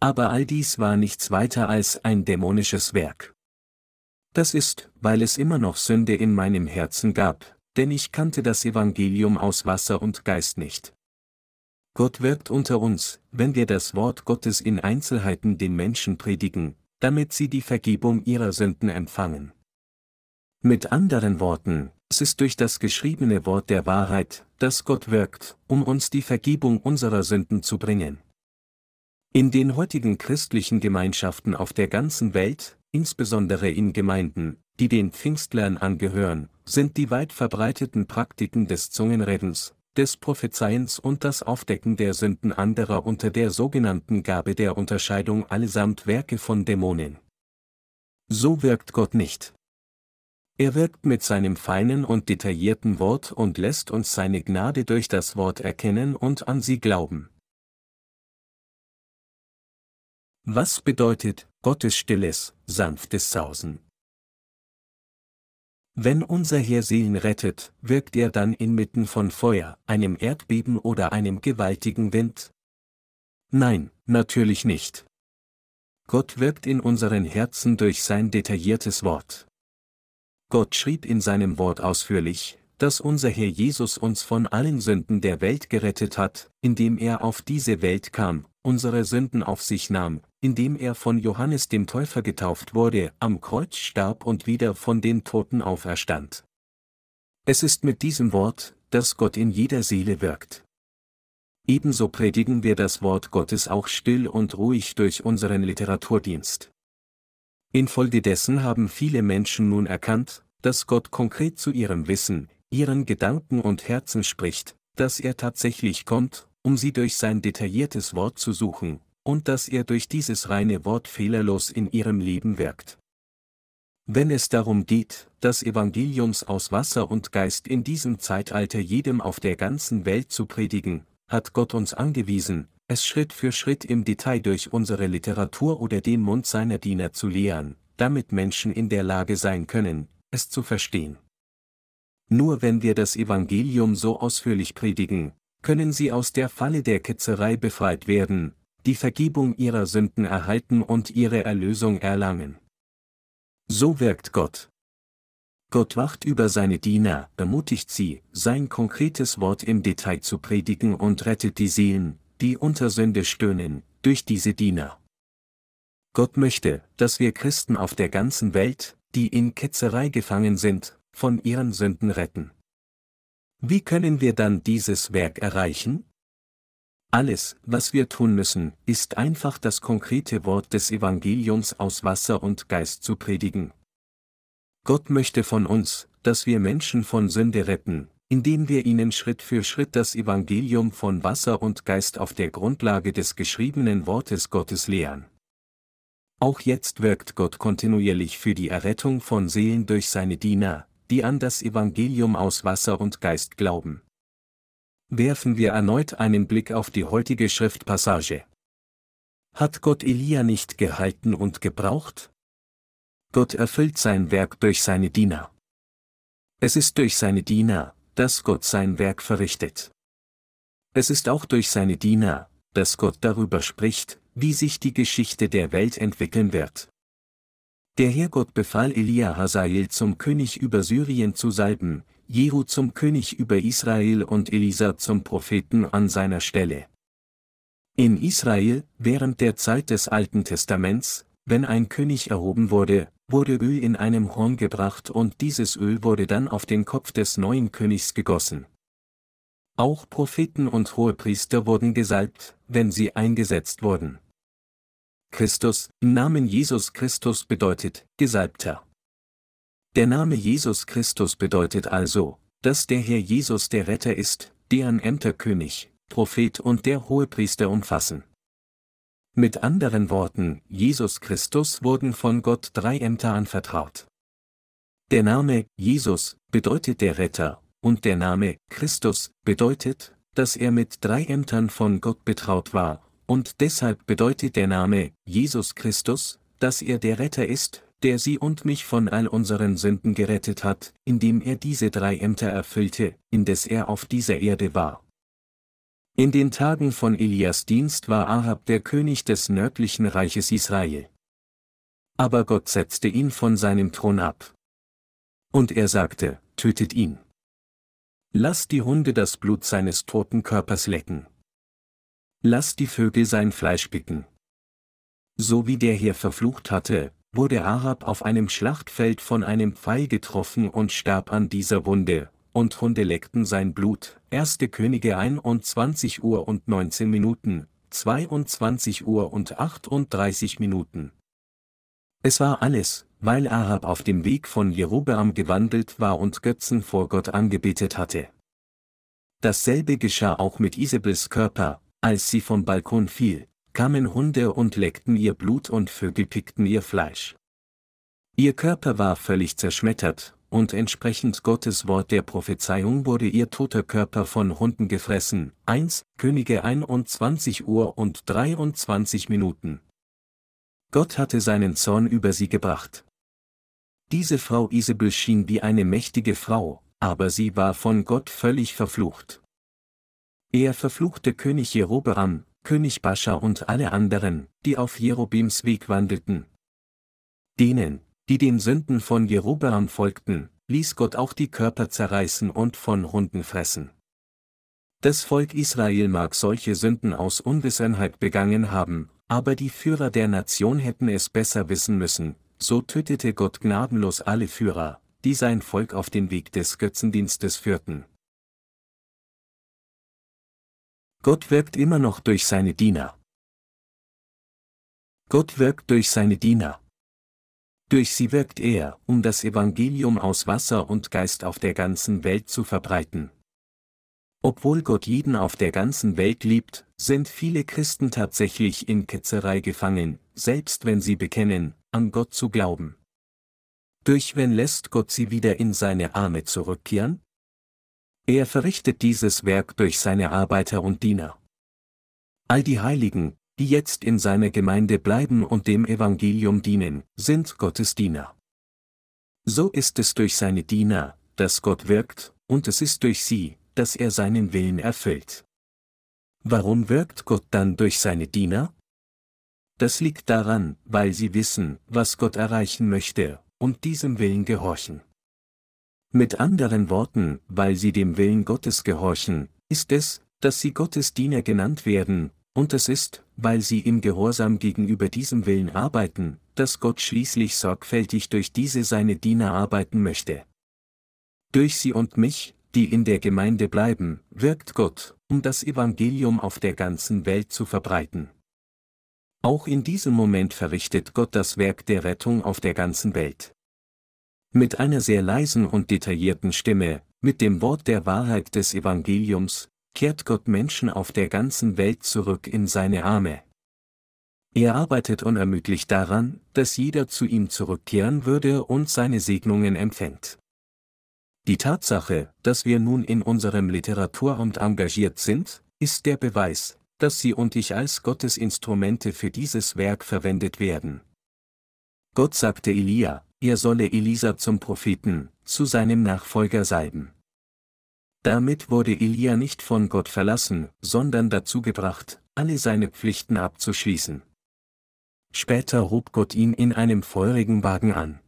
Aber all dies war nichts weiter als ein dämonisches Werk. Das ist, weil es immer noch Sünde in meinem Herzen gab, denn ich kannte das Evangelium aus Wasser und Geist nicht. Gott wirkt unter uns, wenn wir das Wort Gottes in Einzelheiten den Menschen predigen, damit sie die Vergebung ihrer Sünden empfangen. Mit anderen Worten, es ist durch das geschriebene Wort der Wahrheit, dass Gott wirkt, um uns die Vergebung unserer Sünden zu bringen. In den heutigen christlichen Gemeinschaften auf der ganzen Welt, insbesondere in Gemeinden, die den Pfingstlern angehören, sind die weit verbreiteten Praktiken des Zungenredens, des Prophezeiens und das Aufdecken der Sünden anderer unter der sogenannten Gabe der Unterscheidung allesamt Werke von Dämonen. So wirkt Gott nicht. Er wirkt mit seinem feinen und detaillierten Wort und lässt uns seine Gnade durch das Wort erkennen und an sie glauben. Was bedeutet Gottes stilles, sanftes Sausen? Wenn unser Herr Seelen rettet, wirkt er dann inmitten von Feuer, einem Erdbeben oder einem gewaltigen Wind? Nein, natürlich nicht. Gott wirkt in unseren Herzen durch sein detailliertes Wort. Gott schrieb in seinem Wort ausführlich, dass unser Herr Jesus uns von allen Sünden der Welt gerettet hat, indem er auf diese Welt kam, unsere Sünden auf sich nahm, indem er von Johannes dem Täufer getauft wurde, am Kreuz starb und wieder von den Toten auferstand. Es ist mit diesem Wort, dass Gott in jeder Seele wirkt. Ebenso predigen wir das Wort Gottes auch still und ruhig durch unseren Literaturdienst. Infolgedessen haben viele Menschen nun erkannt, dass Gott konkret zu ihrem Wissen, ihren Gedanken und Herzen spricht, dass er tatsächlich kommt, um sie durch sein detailliertes Wort zu suchen, und dass er durch dieses reine Wort fehlerlos in ihrem Leben wirkt. Wenn es darum geht, das Evangeliums aus Wasser und Geist in diesem Zeitalter jedem auf der ganzen Welt zu predigen, hat Gott uns angewiesen, es Schritt für Schritt im Detail durch unsere Literatur oder den Mund seiner Diener zu lehren, damit Menschen in der Lage sein können, es zu verstehen. Nur wenn wir das Evangelium so ausführlich predigen, können sie aus der Falle der Ketzerei befreit werden, die Vergebung ihrer Sünden erhalten und ihre Erlösung erlangen. So wirkt Gott. Gott wacht über seine Diener, ermutigt sie, sein konkretes Wort im Detail zu predigen und rettet die Seelen, die unter Sünde stöhnen, durch diese Diener. Gott möchte, dass wir Christen auf der ganzen Welt, die in Ketzerei gefangen sind, von ihren Sünden retten. Wie können wir dann dieses Werk erreichen? Alles, was wir tun müssen, ist einfach das konkrete Wort des Evangeliums aus Wasser und Geist zu predigen. Gott möchte von uns, dass wir Menschen von Sünde retten, indem wir ihnen Schritt für Schritt das Evangelium von Wasser und Geist auf der Grundlage des geschriebenen Wortes Gottes lehren. Auch jetzt wirkt Gott kontinuierlich für die Errettung von Seelen durch seine Diener, die an das Evangelium aus Wasser und Geist glauben. Werfen wir erneut einen Blick auf die heutige Schriftpassage. Hat Gott Elia nicht gehalten und gebraucht? Gott erfüllt sein Werk durch seine Diener. Es ist durch seine Diener, dass Gott sein Werk verrichtet. Es ist auch durch seine Diener, dass Gott darüber spricht, wie sich die Geschichte der Welt entwickeln wird. Der Herrgott befahl Elia Hazael zum König über Syrien zu salben, Jehu zum König über Israel und Elisa zum Propheten an seiner Stelle. In Israel, während der Zeit des Alten Testaments, wenn ein König erhoben wurde, wurde Öl in einem Horn gebracht und dieses Öl wurde dann auf den Kopf des neuen Königs gegossen. Auch Propheten und Hohepriester wurden gesalbt, wenn sie eingesetzt wurden. Christus, Namen Jesus Christus bedeutet, Gesalbter. Der Name Jesus Christus bedeutet also, dass der Herr Jesus der Retter ist, deren Ämter König, Prophet und der Hohepriester umfassen. Mit anderen Worten, Jesus Christus wurden von Gott drei Ämter anvertraut. Der Name Jesus bedeutet der Retter, und der Name Christus bedeutet, dass er mit drei Ämtern von Gott betraut war, und deshalb bedeutet der Name Jesus Christus, dass er der Retter ist, der sie und mich von all unseren Sünden gerettet hat, indem er diese drei Ämter erfüllte, indes er auf dieser Erde war. In den Tagen von Elias Dienst war Ahab der König des nördlichen Reiches Israel. Aber Gott setzte ihn von seinem Thron ab. Und er sagte, tötet ihn. Lass die Hunde das Blut seines toten Körpers lecken. Lass die Vögel sein Fleisch picken. So wie der hier verflucht hatte, wurde Ahab auf einem Schlachtfeld von einem Pfeil getroffen und starb an dieser Wunde, und Hunde leckten sein Blut. 1. Könige 21 Uhr und 19 Minuten, 22 Uhr und 38 Minuten. Es war alles, weil Ahab auf dem Weg von Jerobeam gewandelt war und Götzen vor Gott angebetet hatte. Dasselbe geschah auch mit Isabels Körper, als sie vom Balkon fiel, kamen Hunde und leckten ihr Blut und Vögel pickten ihr Fleisch. Ihr Körper war völlig zerschmettert, und entsprechend Gottes Wort der Prophezeiung wurde ihr toter Körper von Hunden gefressen. 1 Könige 21 Uhr und 23 Minuten. Gott hatte seinen Zorn über sie gebracht. Diese Frau Isabel schien wie eine mächtige Frau, aber sie war von Gott völlig verflucht. Er verfluchte König Jerobeam, König Bascha und alle anderen, die auf Jerobims Weg wandelten. Denen, die den Sünden von Jerobeam folgten, ließ Gott auch die Körper zerreißen und von Hunden fressen. Das Volk Israel mag solche Sünden aus Unwissenheit begangen haben, aber die Führer der Nation hätten es besser wissen müssen, so tötete Gott gnadenlos alle Führer, die sein Volk auf den Weg des Götzendienstes führten. Gott wirkt immer noch durch seine Diener. Gott wirkt durch seine Diener. Durch sie wirkt er, um das Evangelium aus Wasser und Geist auf der ganzen Welt zu verbreiten. Obwohl Gott jeden auf der ganzen Welt liebt, sind viele Christen tatsächlich in Ketzerei gefangen, selbst wenn sie bekennen, an Gott zu glauben. Durch wen lässt Gott sie wieder in seine Arme zurückkehren? Er verrichtet dieses Werk durch seine Arbeiter und Diener. All die Heiligen, die jetzt in seiner Gemeinde bleiben und dem Evangelium dienen, sind Gottes Diener. So ist es durch seine Diener, dass Gott wirkt, und es ist durch sie, dass er seinen Willen erfüllt. Warum wirkt Gott dann durch seine Diener? Das liegt daran, weil sie wissen, was Gott erreichen möchte, und diesem Willen gehorchen. Mit anderen Worten, weil sie dem Willen Gottes gehorchen, ist es, dass sie Gottes Diener genannt werden, und es ist, weil sie im Gehorsam gegenüber diesem Willen arbeiten, dass Gott schließlich sorgfältig durch diese seine Diener arbeiten möchte. Durch sie und mich, die in der Gemeinde bleiben, wirkt Gott, um das Evangelium auf der ganzen Welt zu verbreiten. Auch in diesem Moment verrichtet Gott das Werk der Rettung auf der ganzen Welt. Mit einer sehr leisen und detaillierten Stimme, mit dem Wort der Wahrheit des Evangeliums, kehrt Gott Menschen auf der ganzen Welt zurück in seine Arme. Er arbeitet unermüdlich daran, dass jeder zu ihm zurückkehren würde und seine Segnungen empfängt. Die Tatsache, dass wir nun in unserem Literaturamt engagiert sind, ist der Beweis, dass Sie und ich als Gottes Instrumente für dieses Werk verwendet werden. Gott sagte Elia, er solle Elisa zum Propheten, zu seinem Nachfolger salben. Damit wurde Elia nicht von Gott verlassen, sondern dazu gebracht, alle seine Pflichten abzuschließen. Später hob Gott ihn in einem feurigen Wagen an.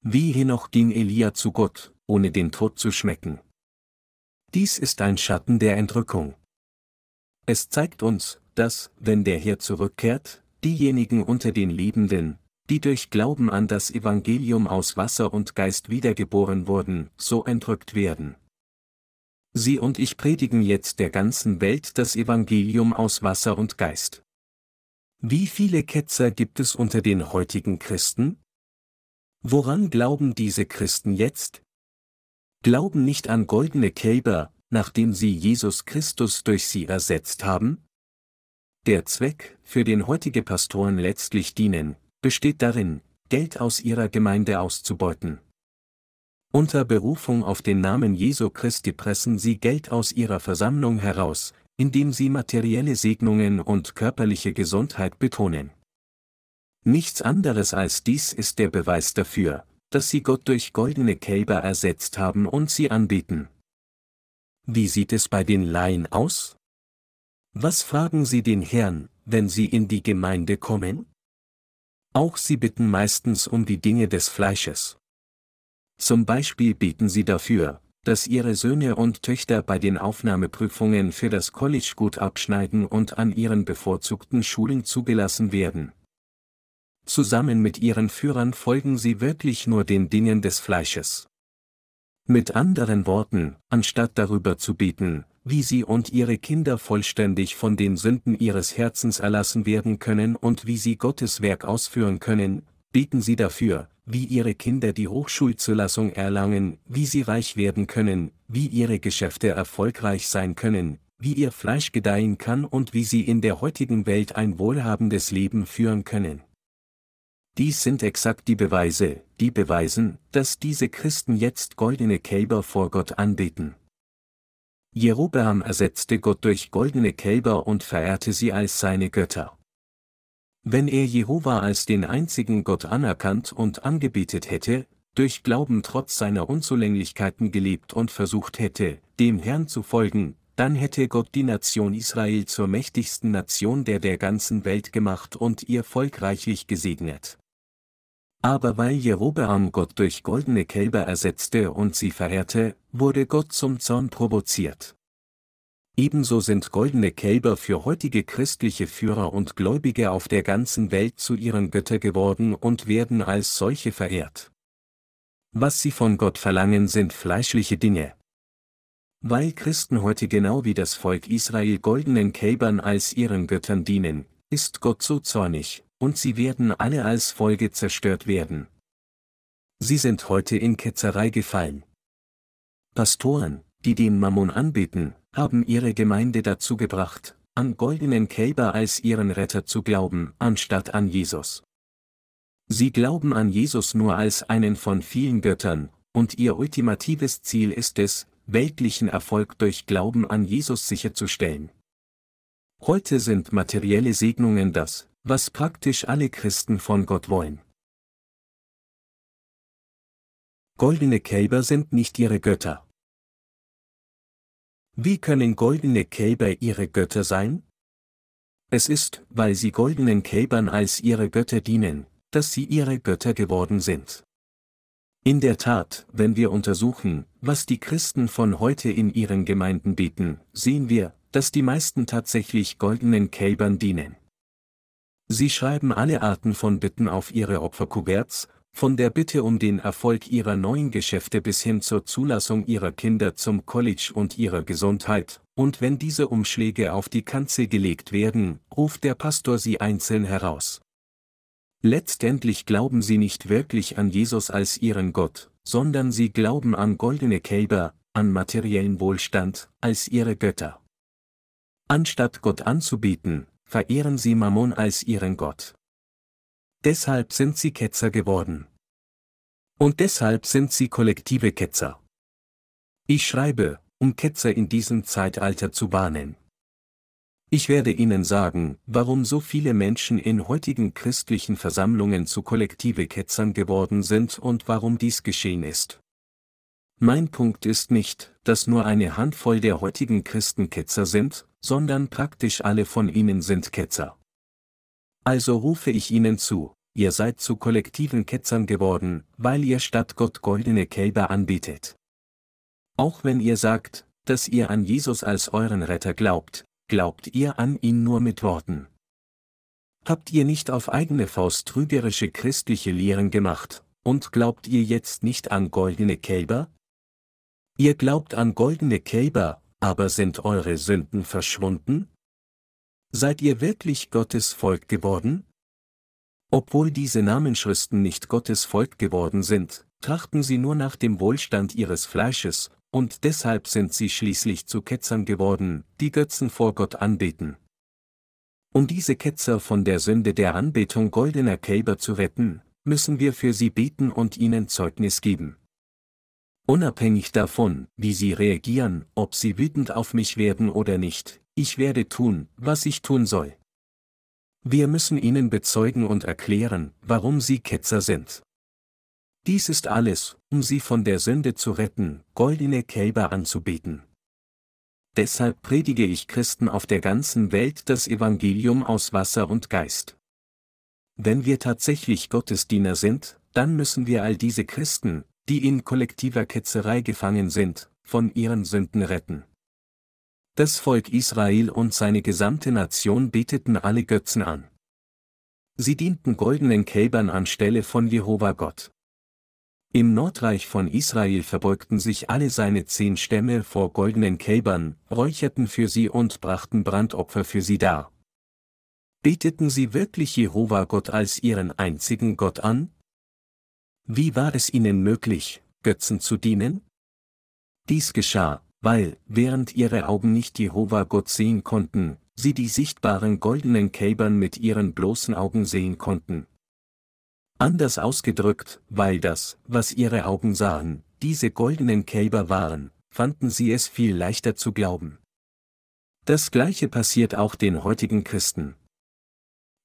Wie Henoch ging Elia zu Gott, ohne den Tod zu schmecken. Dies ist ein Schatten der Entrückung. Es zeigt uns, dass, wenn der Herr zurückkehrt, diejenigen unter den Lebenden, die durch Glauben an das Evangelium aus Wasser und Geist wiedergeboren wurden, so entrückt werden. Sie und ich predigen jetzt der ganzen Welt das Evangelium aus Wasser und Geist. Wie viele Ketzer gibt es unter den heutigen Christen? Woran glauben diese Christen jetzt? Glauben nicht an goldene Kälber, nachdem sie Jesus Christus durch sie ersetzt haben? Der Zweck, für den heutige Pastoren letztlich dienen, besteht darin, Geld aus ihrer Gemeinde auszubeuten. Unter Berufung auf den Namen Jesu Christi pressen sie Geld aus ihrer Versammlung heraus, indem sie materielle Segnungen und körperliche Gesundheit betonen. Nichts anderes als dies ist der Beweis dafür, dass sie Gott durch goldene Kälber ersetzt haben und sie anbieten. Wie sieht es bei den Laien aus? Was fragen sie den Herrn, wenn sie in die Gemeinde kommen? Auch sie bitten meistens um die Dinge des Fleisches. Zum Beispiel beten sie dafür, dass ihre Söhne und Töchter bei den Aufnahmeprüfungen für das College gut abschneiden und an ihren bevorzugten Schulen zugelassen werden. Zusammen mit ihren Führern folgen sie wirklich nur den Dingen des Fleisches. Mit anderen Worten, anstatt darüber zu beten, wie sie und ihre Kinder vollständig von den Sünden ihres Herzens erlassen werden können und wie sie Gottes Werk ausführen können, beten sie dafür, wie ihre Kinder die Hochschulzulassung erlangen, wie sie reich werden können, wie ihre Geschäfte erfolgreich sein können, wie ihr Fleisch gedeihen kann und wie sie in der heutigen Welt ein wohlhabendes Leben führen können. Dies sind exakt die Beweise, die beweisen, dass diese Christen jetzt goldene Kälber vor Gott anbeten. Jerobeam ersetzte Gott durch goldene Kälber und verehrte sie als seine Götter. Wenn er Jehova als den einzigen Gott anerkannt und angebetet hätte, durch Glauben trotz seiner Unzulänglichkeiten gelebt und versucht hätte, dem Herrn zu folgen, dann hätte Gott die Nation Israel zur mächtigsten Nation der der ganzen Welt gemacht und ihr Volk reichlich gesegnet. Aber weil Jerobeam Gott durch goldene Kälber ersetzte und sie verehrte, wurde Gott zum Zorn provoziert. Ebenso sind goldene Kälber für heutige christliche Führer und Gläubige auf der ganzen Welt zu ihren Götter geworden und werden als solche verehrt. Was sie von Gott verlangen sind fleischliche Dinge. Weil Christen heute genau wie das Volk Israel goldenen Kälbern als ihren Göttern dienen, ist Gott so zornig, und sie werden alle als Folge zerstört werden. Sie sind heute in Ketzerei gefallen. Pastoren, die den Mammon anbeten, haben ihre Gemeinde dazu gebracht, an goldenen Kälber als ihren Retter zu glauben, anstatt an Jesus. Sie glauben an Jesus nur als einen von vielen Göttern, und ihr ultimatives Ziel ist es, weltlichen Erfolg durch Glauben an Jesus sicherzustellen. Heute sind materielle Segnungen das, was praktisch alle Christen von Gott wollen. Goldene Kälber sind nicht ihre Götter. Wie können goldene Kälber ihre Götter sein? Es ist, weil sie goldenen Kälbern als ihre Götter dienen, dass sie ihre Götter geworden sind. In der Tat, wenn wir untersuchen, was die Christen von heute in ihren Gemeinden bieten, sehen wir, dass die meisten tatsächlich goldenen Kälbern dienen. Sie schreiben alle Arten von Bitten auf ihre Opferkuverts, von der Bitte um den Erfolg ihrer neuen Geschäfte bis hin zur Zulassung ihrer Kinder zum College und ihrer Gesundheit, und wenn diese Umschläge auf die Kanzel gelegt werden, ruft der Pastor sie einzeln heraus. Letztendlich glauben sie nicht wirklich an Jesus als ihren Gott, sondern sie glauben an goldene Kälber, an materiellen Wohlstand, als ihre Götter. Anstatt Gott anzubieten, verehren sie Mammon als ihren Gott. Deshalb sind sie Ketzer geworden. Und deshalb sind sie kollektive Ketzer. Ich schreibe, um Ketzer in diesem Zeitalter zu warnen. Ich werde Ihnen sagen, warum so viele Menschen in heutigen christlichen Versammlungen zu kollektive Ketzern geworden sind und warum dies geschehen ist. Mein Punkt ist nicht, dass nur eine Handvoll der heutigen Christen Ketzer sind, sondern praktisch alle von ihnen sind Ketzer. Also rufe ich ihnen zu, ihr seid zu kollektiven Ketzern geworden, weil ihr statt Gott goldene Kälber anbietet. Auch wenn ihr sagt, dass ihr an Jesus als euren Retter glaubt, glaubt ihr an ihn nur mit Worten. Habt ihr nicht auf eigene Faust trügerische christliche Lehren gemacht, und glaubt ihr jetzt nicht an goldene Kälber? Ihr glaubt an goldene Kälber, aber sind eure Sünden verschwunden? Seid ihr wirklich Gottes Volk geworden? Obwohl diese Namenschristen nicht Gottes Volk geworden sind, trachten sie nur nach dem Wohlstand ihres Fleisches, und deshalb sind sie schließlich zu Ketzern geworden, die Götzen vor Gott anbeten. Um diese Ketzer von der Sünde der Anbetung goldener Kälber zu retten, müssen wir für sie beten und ihnen Zeugnis geben. Unabhängig davon, wie sie reagieren, ob sie wütend auf mich werden oder nicht, ich werde tun, was ich tun soll. Wir müssen ihnen bezeugen und erklären, warum sie Ketzer sind. Dies ist alles, um sie von der Sünde zu retten, goldene Kälber anzubeten. Deshalb predige ich Christen auf der ganzen Welt das Evangelium aus Wasser und Geist. Wenn wir tatsächlich Gottesdiener sind, dann müssen wir all diese Christen, die in kollektiver Ketzerei gefangen sind, von ihren Sünden retten. Das Volk Israel und seine gesamte Nation beteten alle Götzen an. Sie dienten goldenen Kälbern anstelle von Jehova Gott. Im Nordreich von Israel verbeugten sich alle seine zehn Stämme vor goldenen Kälbern, räucherten für sie und brachten Brandopfer für sie dar. Beteten sie wirklich Jehova Gott als ihren einzigen Gott an? Wie war es ihnen möglich, Götzen zu dienen? Dies geschah, weil, während ihre Augen nicht Jehova Gott sehen konnten, sie die sichtbaren goldenen Kälbern mit ihren bloßen Augen sehen konnten. Anders ausgedrückt, weil das, was ihre Augen sahen, diese goldenen Kälber waren, fanden sie es viel leichter zu glauben. Das gleiche passiert auch den heutigen Christen.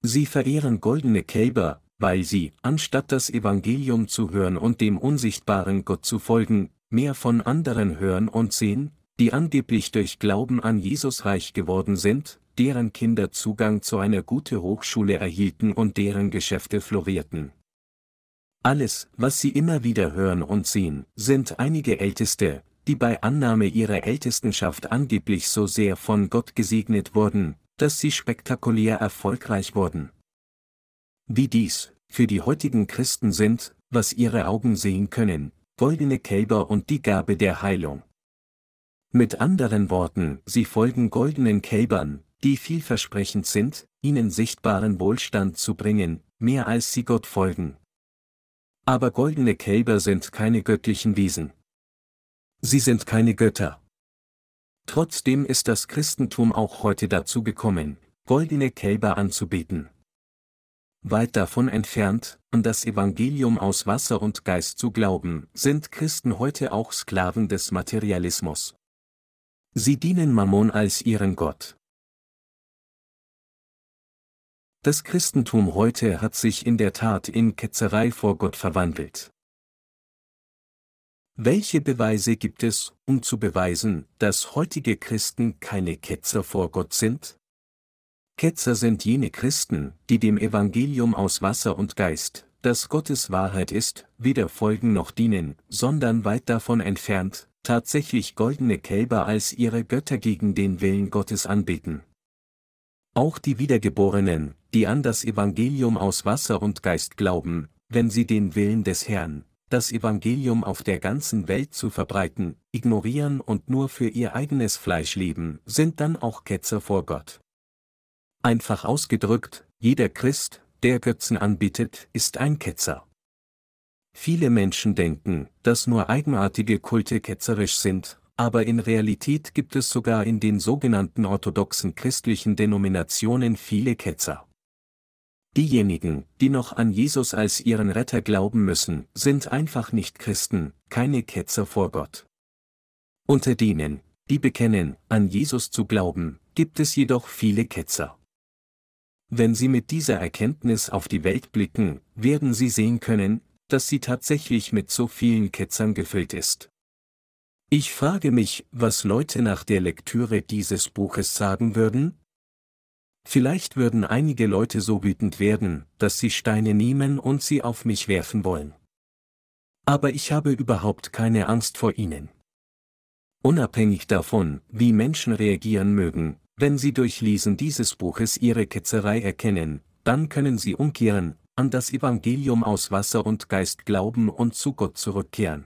Sie verehren goldene Kälber, weil sie, anstatt das Evangelium zu hören und dem unsichtbaren Gott zu folgen, mehr von anderen hören und sehen, die angeblich durch Glauben an Jesus reich geworden sind, deren Kinder Zugang zu einer guten Hochschule erhielten und deren Geschäfte florierten. Alles, was sie immer wieder hören und sehen, sind einige Älteste, die bei Annahme ihrer Ältestenschaft angeblich so sehr von Gott gesegnet wurden, dass sie spektakulär erfolgreich wurden wie dies, für die heutigen Christen sind, was ihre Augen sehen können, goldene Kälber und die Gabe der Heilung. Mit anderen Worten, sie folgen goldenen Kälbern, die vielversprechend sind, ihnen sichtbaren Wohlstand zu bringen, mehr als sie Gott folgen. Aber goldene Kälber sind keine göttlichen Wesen. Sie sind keine Götter. Trotzdem ist das Christentum auch heute dazu gekommen, goldene Kälber anzubeten. Weit davon entfernt, an das Evangelium aus Wasser und Geist zu glauben, sind Christen heute auch Sklaven des Materialismus. Sie dienen Mammon als ihren Gott. Das Christentum heute hat sich in der Tat in Ketzerei vor Gott verwandelt. Welche Beweise gibt es, um zu beweisen, dass heutige Christen keine Ketzer vor Gott sind? Ketzer sind jene Christen, die dem Evangelium aus Wasser und Geist, das Gottes Wahrheit ist, weder folgen noch dienen, sondern weit davon entfernt, tatsächlich goldene Kälber als ihre Götter gegen den Willen Gottes anbeten. Auch die Wiedergeborenen, die an das Evangelium aus Wasser und Geist glauben, wenn sie den Willen des Herrn, das Evangelium auf der ganzen Welt zu verbreiten, ignorieren und nur für ihr eigenes Fleisch leben, sind dann auch Ketzer vor Gott. Einfach ausgedrückt, jeder Christ, der Götzen anbietet, ist ein Ketzer. Viele Menschen denken, dass nur eigenartige Kulte ketzerisch sind, aber in Realität gibt es sogar in den sogenannten orthodoxen christlichen Denominationen viele Ketzer. Diejenigen, die noch an Jesus als ihren Retter glauben müssen, sind einfach nicht Christen, keine Ketzer vor Gott. Unter denen, die bekennen, an Jesus zu glauben, gibt es jedoch viele Ketzer. Wenn Sie mit dieser Erkenntnis auf die Welt blicken, werden Sie sehen können, dass sie tatsächlich mit so vielen Ketzern gefüllt ist. Ich frage mich, was Leute nach der Lektüre dieses Buches sagen würden? Vielleicht würden einige Leute so wütend werden, dass sie Steine nehmen und sie auf mich werfen wollen. Aber ich habe überhaupt keine Angst vor ihnen. Unabhängig davon, wie Menschen reagieren mögen, wenn Sie durch Lesen dieses Buches Ihre Ketzerei erkennen, dann können Sie umkehren, an das Evangelium aus Wasser und Geist glauben und zu Gott zurückkehren.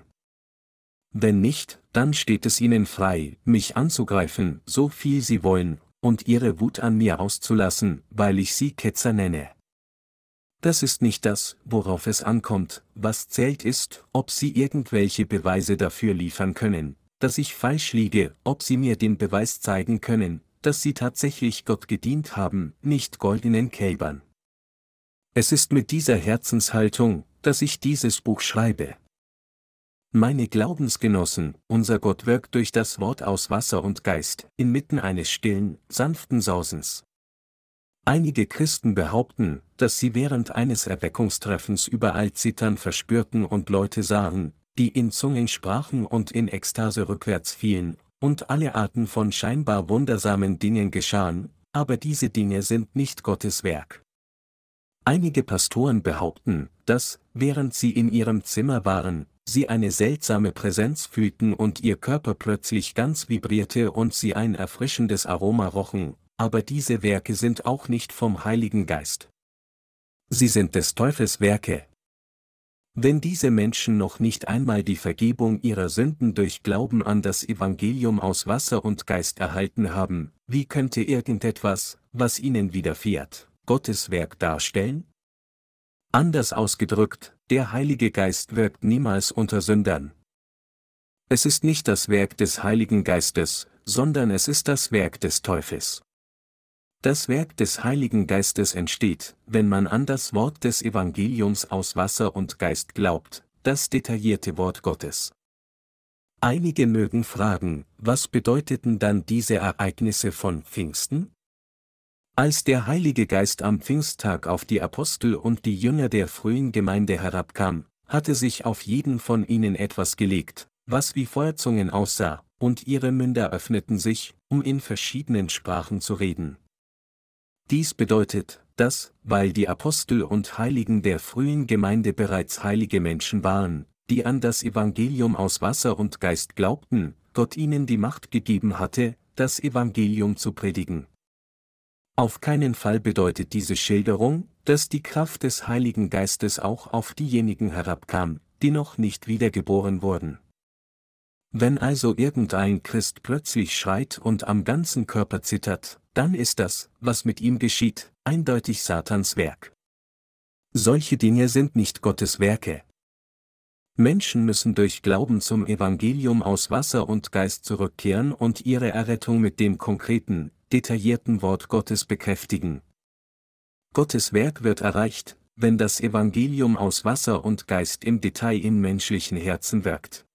Wenn nicht, dann steht es Ihnen frei, mich anzugreifen, so viel Sie wollen, und Ihre Wut an mir auszulassen, weil ich Sie Ketzer nenne. Das ist nicht das, worauf es ankommt, was zählt ist, ob Sie irgendwelche Beweise dafür liefern können, dass ich falsch liege, ob Sie mir den Beweis zeigen können, dass sie tatsächlich Gott gedient haben, nicht goldenen Kälbern. Es ist mit dieser Herzenshaltung, dass ich dieses Buch schreibe. Meine Glaubensgenossen, unser Gott wirkt durch das Wort aus Wasser und Geist, inmitten eines stillen, sanften Sausens. Einige Christen behaupten, dass sie während eines Erweckungstreffens überall Zittern verspürten und Leute sahen, die in Zungen sprachen und in Ekstase rückwärts fielen, und alle Arten von scheinbar wundersamen Dingen geschahen, aber diese Dinge sind nicht Gottes Werk. Einige Pastoren behaupten, dass, während sie in ihrem Zimmer waren, sie eine seltsame Präsenz fühlten und ihr Körper plötzlich ganz vibrierte und sie ein erfrischendes Aroma rochen, aber diese Werke sind auch nicht vom Heiligen Geist. Sie sind des Teufels Werke. Wenn diese Menschen noch nicht einmal die Vergebung ihrer Sünden durch Glauben an das Evangelium aus Wasser und Geist erhalten haben, wie könnte irgendetwas, was ihnen widerfährt, Gottes Werk darstellen? Anders ausgedrückt, der Heilige Geist wirkt niemals unter Sündern. Es ist nicht das Werk des Heiligen Geistes, sondern es ist das Werk des Teufels. Das Werk des Heiligen Geistes entsteht, wenn man an das Wort des Evangeliums aus Wasser und Geist glaubt, das detaillierte Wort Gottes. Einige mögen fragen, was bedeuteten dann diese Ereignisse von Pfingsten? Als der Heilige Geist am Pfingsttag auf die Apostel und die Jünger der frühen Gemeinde herabkam, hatte sich auf jeden von ihnen etwas gelegt, was wie Feuerzungen aussah, und ihre Münder öffneten sich, um in verschiedenen Sprachen zu reden. Dies bedeutet, dass, weil die Apostel und Heiligen der frühen Gemeinde bereits heilige Menschen waren, die an das Evangelium aus Wasser und Geist glaubten, Gott ihnen die Macht gegeben hatte, das Evangelium zu predigen. Auf keinen Fall bedeutet diese Schilderung, dass die Kraft des Heiligen Geistes auch auf diejenigen herabkam, die noch nicht wiedergeboren wurden. Wenn also irgendein Christ plötzlich schreit und am ganzen Körper zittert, dann ist das, was mit ihm geschieht, eindeutig Satans Werk. Solche Dinge sind nicht Gottes Werke. Menschen müssen durch Glauben zum Evangelium aus Wasser und Geist zurückkehren und ihre Errettung mit dem konkreten, detaillierten Wort Gottes bekräftigen. Gottes Werk wird erreicht, wenn das Evangelium aus Wasser und Geist im Detail im menschlichen Herzen wirkt.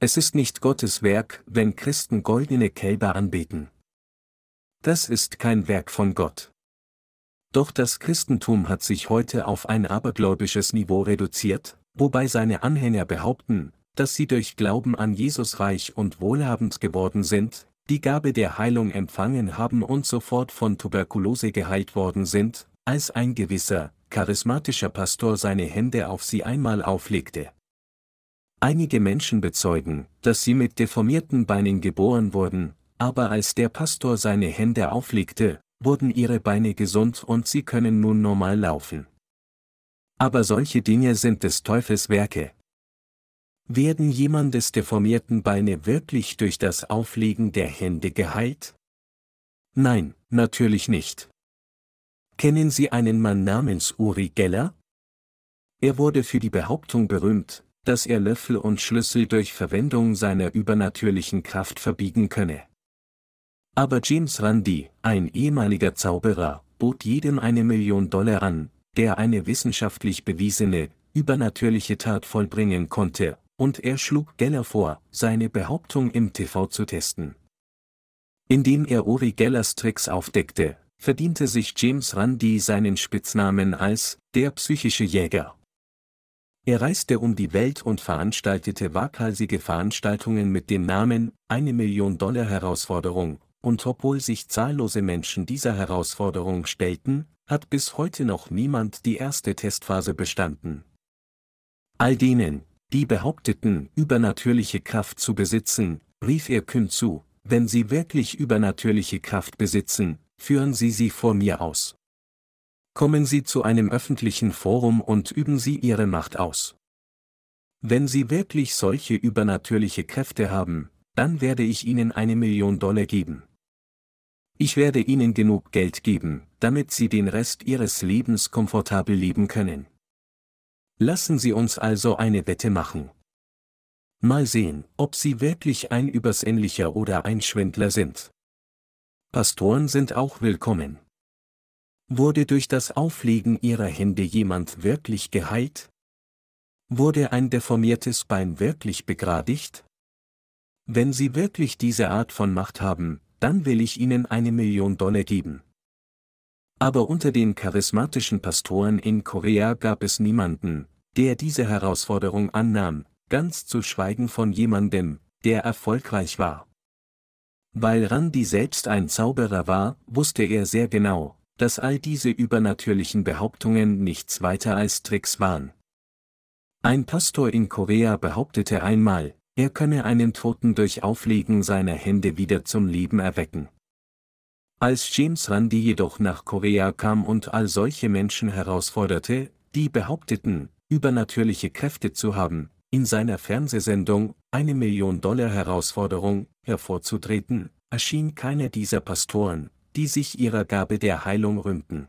Es ist nicht Gottes Werk, wenn Christen goldene Kälber anbeten. Das ist kein Werk von Gott. Doch das Christentum hat sich heute auf ein abergläubisches Niveau reduziert, wobei seine Anhänger behaupten, dass sie durch Glauben an Jesus reich und wohlhabend geworden sind, die Gabe der Heilung empfangen haben und sofort von Tuberkulose geheilt worden sind, als ein gewisser, charismatischer Pastor seine Hände auf sie einmal auflegte. Einige Menschen bezeugen, dass sie mit deformierten Beinen geboren wurden, aber als der Pastor seine Hände auflegte, wurden ihre Beine gesund und sie können nun normal laufen. Aber solche Dinge sind des Teufels Werke. Werden jemandes deformierten Beine wirklich durch das Auflegen der Hände geheilt? Nein, natürlich nicht. Kennen Sie einen Mann namens Uri Geller? Er wurde für die Behauptung berühmt, dass er Löffel und Schlüssel durch Verwendung seiner übernatürlichen Kraft verbiegen könne. Aber James Randi, ein ehemaliger Zauberer, bot jedem eine Million Dollar an, der eine wissenschaftlich bewiesene, übernatürliche Tat vollbringen konnte, und er schlug Geller vor, seine Behauptung im TV zu testen. Indem er Uri Gellers Tricks aufdeckte, verdiente sich James Randi seinen Spitznamen als der psychische Jäger. Er reiste um die Welt und veranstaltete waghalsige Veranstaltungen mit dem Namen Eine Million Dollar Herausforderung, und obwohl sich zahllose Menschen dieser Herausforderung stellten, hat bis heute noch niemand die erste Testphase bestanden. All denen, die behaupteten, übernatürliche Kraft zu besitzen, rief er kühn zu, wenn sie wirklich übernatürliche Kraft besitzen, führen Sie sie vor mir aus. Kommen Sie zu einem öffentlichen Forum und üben Sie Ihre Macht aus. Wenn Sie wirklich solche übernatürliche Kräfte haben, dann werde ich Ihnen eine Million Dollar geben. Ich werde ihnen genug Geld geben, damit sie den Rest ihres Lebens komfortabel leben können. Lassen Sie uns also eine Wette machen. Mal sehen, ob Sie wirklich ein Übersinnlicher oder ein Schwindler sind. Pastoren sind auch willkommen. Wurde durch das Auflegen Ihrer Hände jemand wirklich geheilt? Wurde ein deformiertes Bein wirklich begradigt? Wenn Sie wirklich diese Art von Macht haben, dann will ich Ihnen eine Million Dollar geben. Aber unter den charismatischen Pastoren in Korea gab es niemanden, der diese Herausforderung annahm, ganz zu schweigen von jemandem, der erfolgreich war. Weil Randi selbst ein Zauberer war, wusste er sehr genau, dass all diese übernatürlichen Behauptungen nichts weiter als Tricks waren. Ein Pastor in Korea behauptete einmal, er könne einen Toten durch Auflegen seiner Hände wieder zum Leben erwecken. Als James Randi jedoch nach Korea kam und all solche Menschen herausforderte, die behaupteten, übernatürliche Kräfte zu haben, in seiner Fernsehsendung eine Million Dollar Herausforderung hervorzutreten, erschien keiner dieser Pastoren, die sich ihrer Gabe der Heilung rühmten.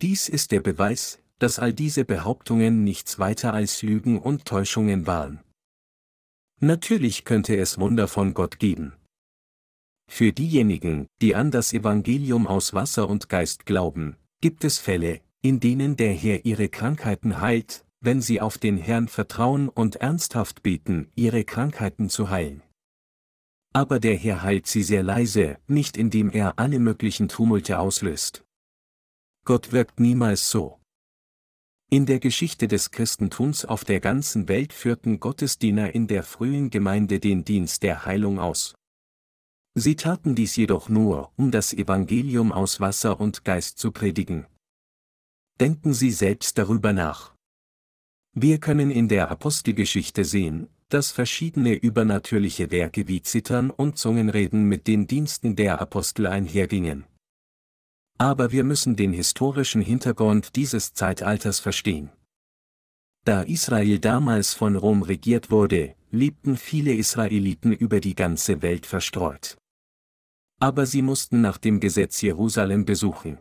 Dies ist der Beweis, dass all diese Behauptungen nichts weiter als Lügen und Täuschungen waren. Natürlich könnte es Wunder von Gott geben. Für diejenigen, die an das Evangelium aus Wasser und Geist glauben, gibt es Fälle, in denen der Herr ihre Krankheiten heilt, wenn sie auf den Herrn vertrauen und ernsthaft beten, ihre Krankheiten zu heilen. Aber der Herr heilt sie sehr leise, nicht indem er alle möglichen Tumulte auslöst. Gott wirkt niemals so. In der Geschichte des Christentums auf der ganzen Welt führten Gottesdiener in der frühen Gemeinde den Dienst der Heilung aus. Sie taten dies jedoch nur, um das Evangelium aus Wasser und Geist zu predigen. Denken Sie selbst darüber nach. Wir können in der Apostelgeschichte sehen, dass verschiedene übernatürliche Werke wie Zittern und Zungenreden mit den Diensten der Apostel einhergingen. Aber wir müssen den historischen Hintergrund dieses Zeitalters verstehen. Da Israel damals von Rom regiert wurde, lebten viele Israeliten über die ganze Welt verstreut. Aber sie mussten nach dem Gesetz Jerusalem besuchen.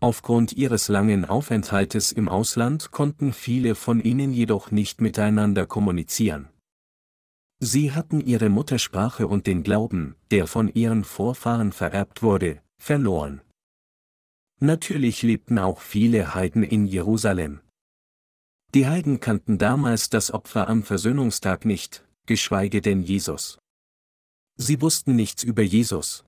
Aufgrund ihres langen Aufenthaltes im Ausland konnten viele von ihnen jedoch nicht miteinander kommunizieren. Sie hatten ihre Muttersprache und den Glauben, der von ihren Vorfahren vererbt wurde, verloren. Natürlich lebten auch viele Heiden in Jerusalem. Die Heiden kannten damals das Opfer am Versöhnungstag nicht, geschweige denn Jesus. Sie wussten nichts über Jesus.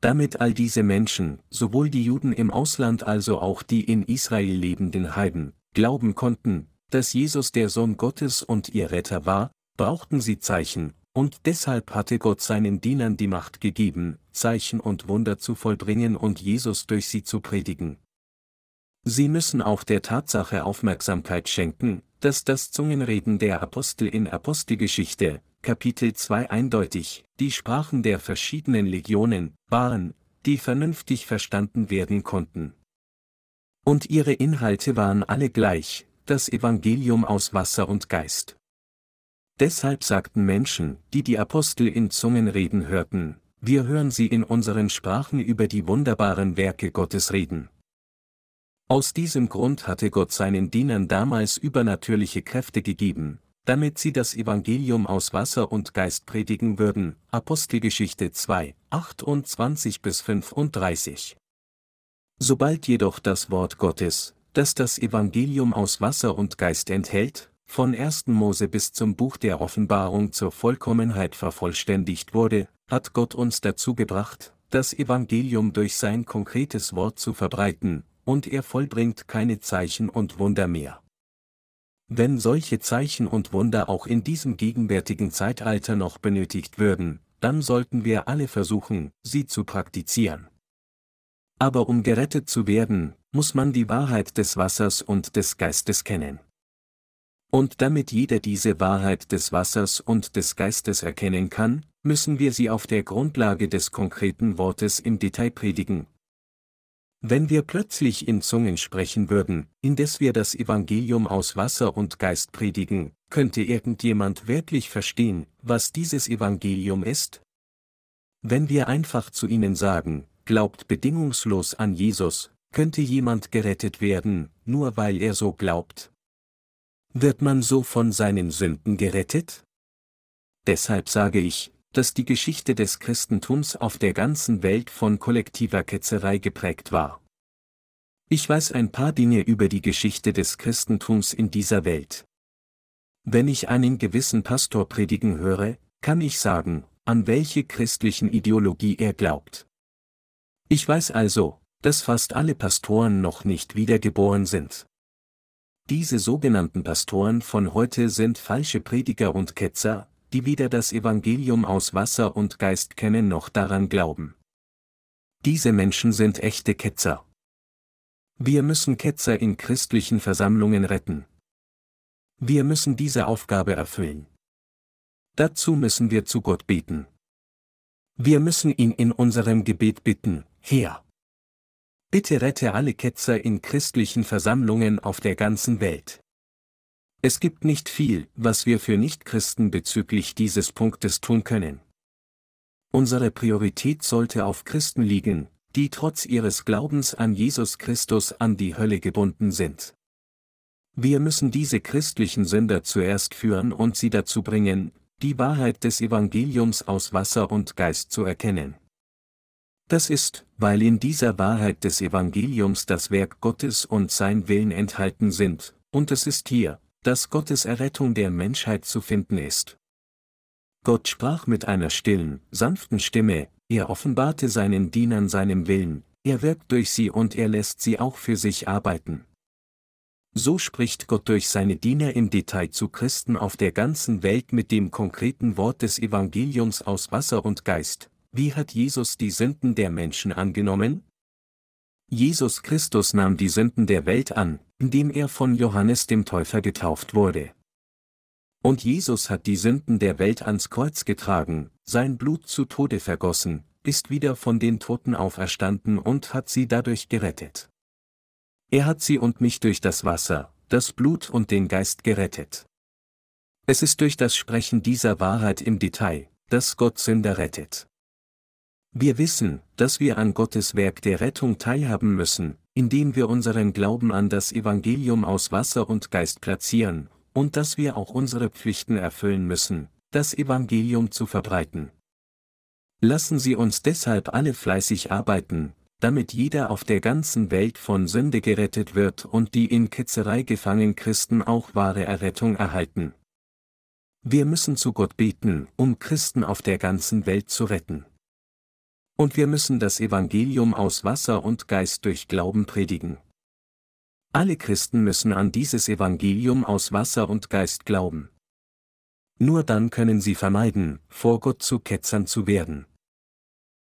Damit all diese Menschen, sowohl die Juden im Ausland also auch die in Israel lebenden Heiden, glauben konnten, dass Jesus der Sohn Gottes und ihr Retter war, brauchten sie Zeichen, und deshalb hatte Gott seinen Dienern die Macht gegeben, Zeichen und Wunder zu vollbringen und Jesus durch sie zu predigen. Sie müssen auch der Tatsache Aufmerksamkeit schenken, dass das Zungenreden der Apostel in Apostelgeschichte, Kapitel 2 eindeutig, die Sprachen der verschiedenen Legionen, waren, die vernünftig verstanden werden konnten. Und ihre Inhalte waren alle gleich, das Evangelium aus Wasser und Geist. Deshalb sagten Menschen, die die Apostel in Zungenreden hörten, wir hören sie in unseren Sprachen über die wunderbaren Werke Gottes reden. Aus diesem Grund hatte Gott seinen Dienern damals übernatürliche Kräfte gegeben, damit sie das Evangelium aus Wasser und Geist predigen würden. Apostelgeschichte 2, 28 bis 35. Sobald jedoch das Wort Gottes, das das Evangelium aus Wasser und Geist enthält, von 1. Mose bis zum Buch der Offenbarung zur Vollkommenheit vervollständigt wurde, hat Gott uns dazu gebracht, das Evangelium durch sein konkretes Wort zu verbreiten, und er vollbringt keine Zeichen und Wunder mehr. Wenn solche Zeichen und Wunder auch in diesem gegenwärtigen Zeitalter noch benötigt würden, dann sollten wir alle versuchen, sie zu praktizieren. Aber um gerettet zu werden, muss man die Wahrheit des Wassers und des Geistes kennen. Und damit jeder diese Wahrheit des Wassers und des Geistes erkennen kann, müssen wir sie auf der Grundlage des konkreten Wortes im Detail predigen, wenn wir plötzlich in Zungen sprechen würden, indes wir das Evangelium aus Wasser und Geist predigen, könnte irgendjemand wirklich verstehen, was dieses Evangelium ist? Wenn wir einfach zu ihnen sagen, glaubt bedingungslos an Jesus, könnte jemand gerettet werden, nur weil er so glaubt? Wird man so von seinen Sünden gerettet? Deshalb sage ich, dass die Geschichte des Christentums auf der ganzen Welt von kollektiver Ketzerei geprägt war. Ich weiß ein paar Dinge über die Geschichte des Christentums in dieser Welt. Wenn ich einen gewissen Pastor predigen höre, kann ich sagen, an welche christlichen Ideologie er glaubt. Ich weiß also, dass fast alle Pastoren noch nicht wiedergeboren sind. Diese sogenannten Pastoren von heute sind falsche Prediger und Ketzer, die weder das Evangelium aus Wasser und Geist kennen noch daran glauben. Diese Menschen sind echte Ketzer. Wir müssen Ketzer in christlichen Versammlungen retten. Wir müssen diese Aufgabe erfüllen. Dazu müssen wir zu Gott beten. Wir müssen ihn in unserem Gebet bitten, Herr. Bitte rette alle Ketzer in christlichen Versammlungen auf der ganzen Welt. Es gibt nicht viel, was wir für Nichtchristen bezüglich dieses Punktes tun können. Unsere Priorität sollte auf Christen liegen, die trotz ihres Glaubens an Jesus Christus an die Hölle gebunden sind. Wir müssen diese christlichen Sünder zuerst führen und sie dazu bringen, die Wahrheit des Evangeliums aus Wasser und Geist zu erkennen. Das ist, weil in dieser Wahrheit des Evangeliums das Werk Gottes und sein Willen enthalten sind, und es ist hier, dass Gottes Errettung der Menschheit zu finden ist. Gott sprach mit einer stillen, sanften Stimme, er offenbarte seinen Dienern seinem Willen, er wirkt durch sie und er lässt sie auch für sich arbeiten. So spricht Gott durch seine Diener im Detail zu Christen auf der ganzen Welt mit dem konkreten Wort des Evangeliums aus Wasser und Geist. Wie hat Jesus die Sünden der Menschen angenommen? Jesus Christus nahm die Sünden der Welt an, indem er von Johannes dem Täufer getauft wurde. Und Jesus hat die Sünden der Welt ans Kreuz getragen, sein Blut zu Tode vergossen, ist wieder von den Toten auferstanden und hat sie dadurch gerettet. Er hat sie und mich durch das Wasser, das Blut und den Geist gerettet. Es ist durch das Sprechen dieser Wahrheit im Detail, dass Gott Sünder rettet. Wir wissen, dass wir an Gottes Werk der Rettung teilhaben müssen, indem wir unseren Glauben an das Evangelium aus Wasser und Geist platzieren, und dass wir auch unsere Pflichten erfüllen müssen, das Evangelium zu verbreiten. Lassen Sie uns deshalb alle fleißig arbeiten, damit jeder auf der ganzen Welt von Sünde gerettet wird und die in Ketzerei gefangenen Christen auch wahre Errettung erhalten. Wir müssen zu Gott beten, um Christen auf der ganzen Welt zu retten. Und wir müssen das Evangelium aus Wasser und Geist durch Glauben predigen. Alle Christen müssen an dieses Evangelium aus Wasser und Geist glauben. Nur dann können sie vermeiden, vor Gott zu Ketzern zu werden.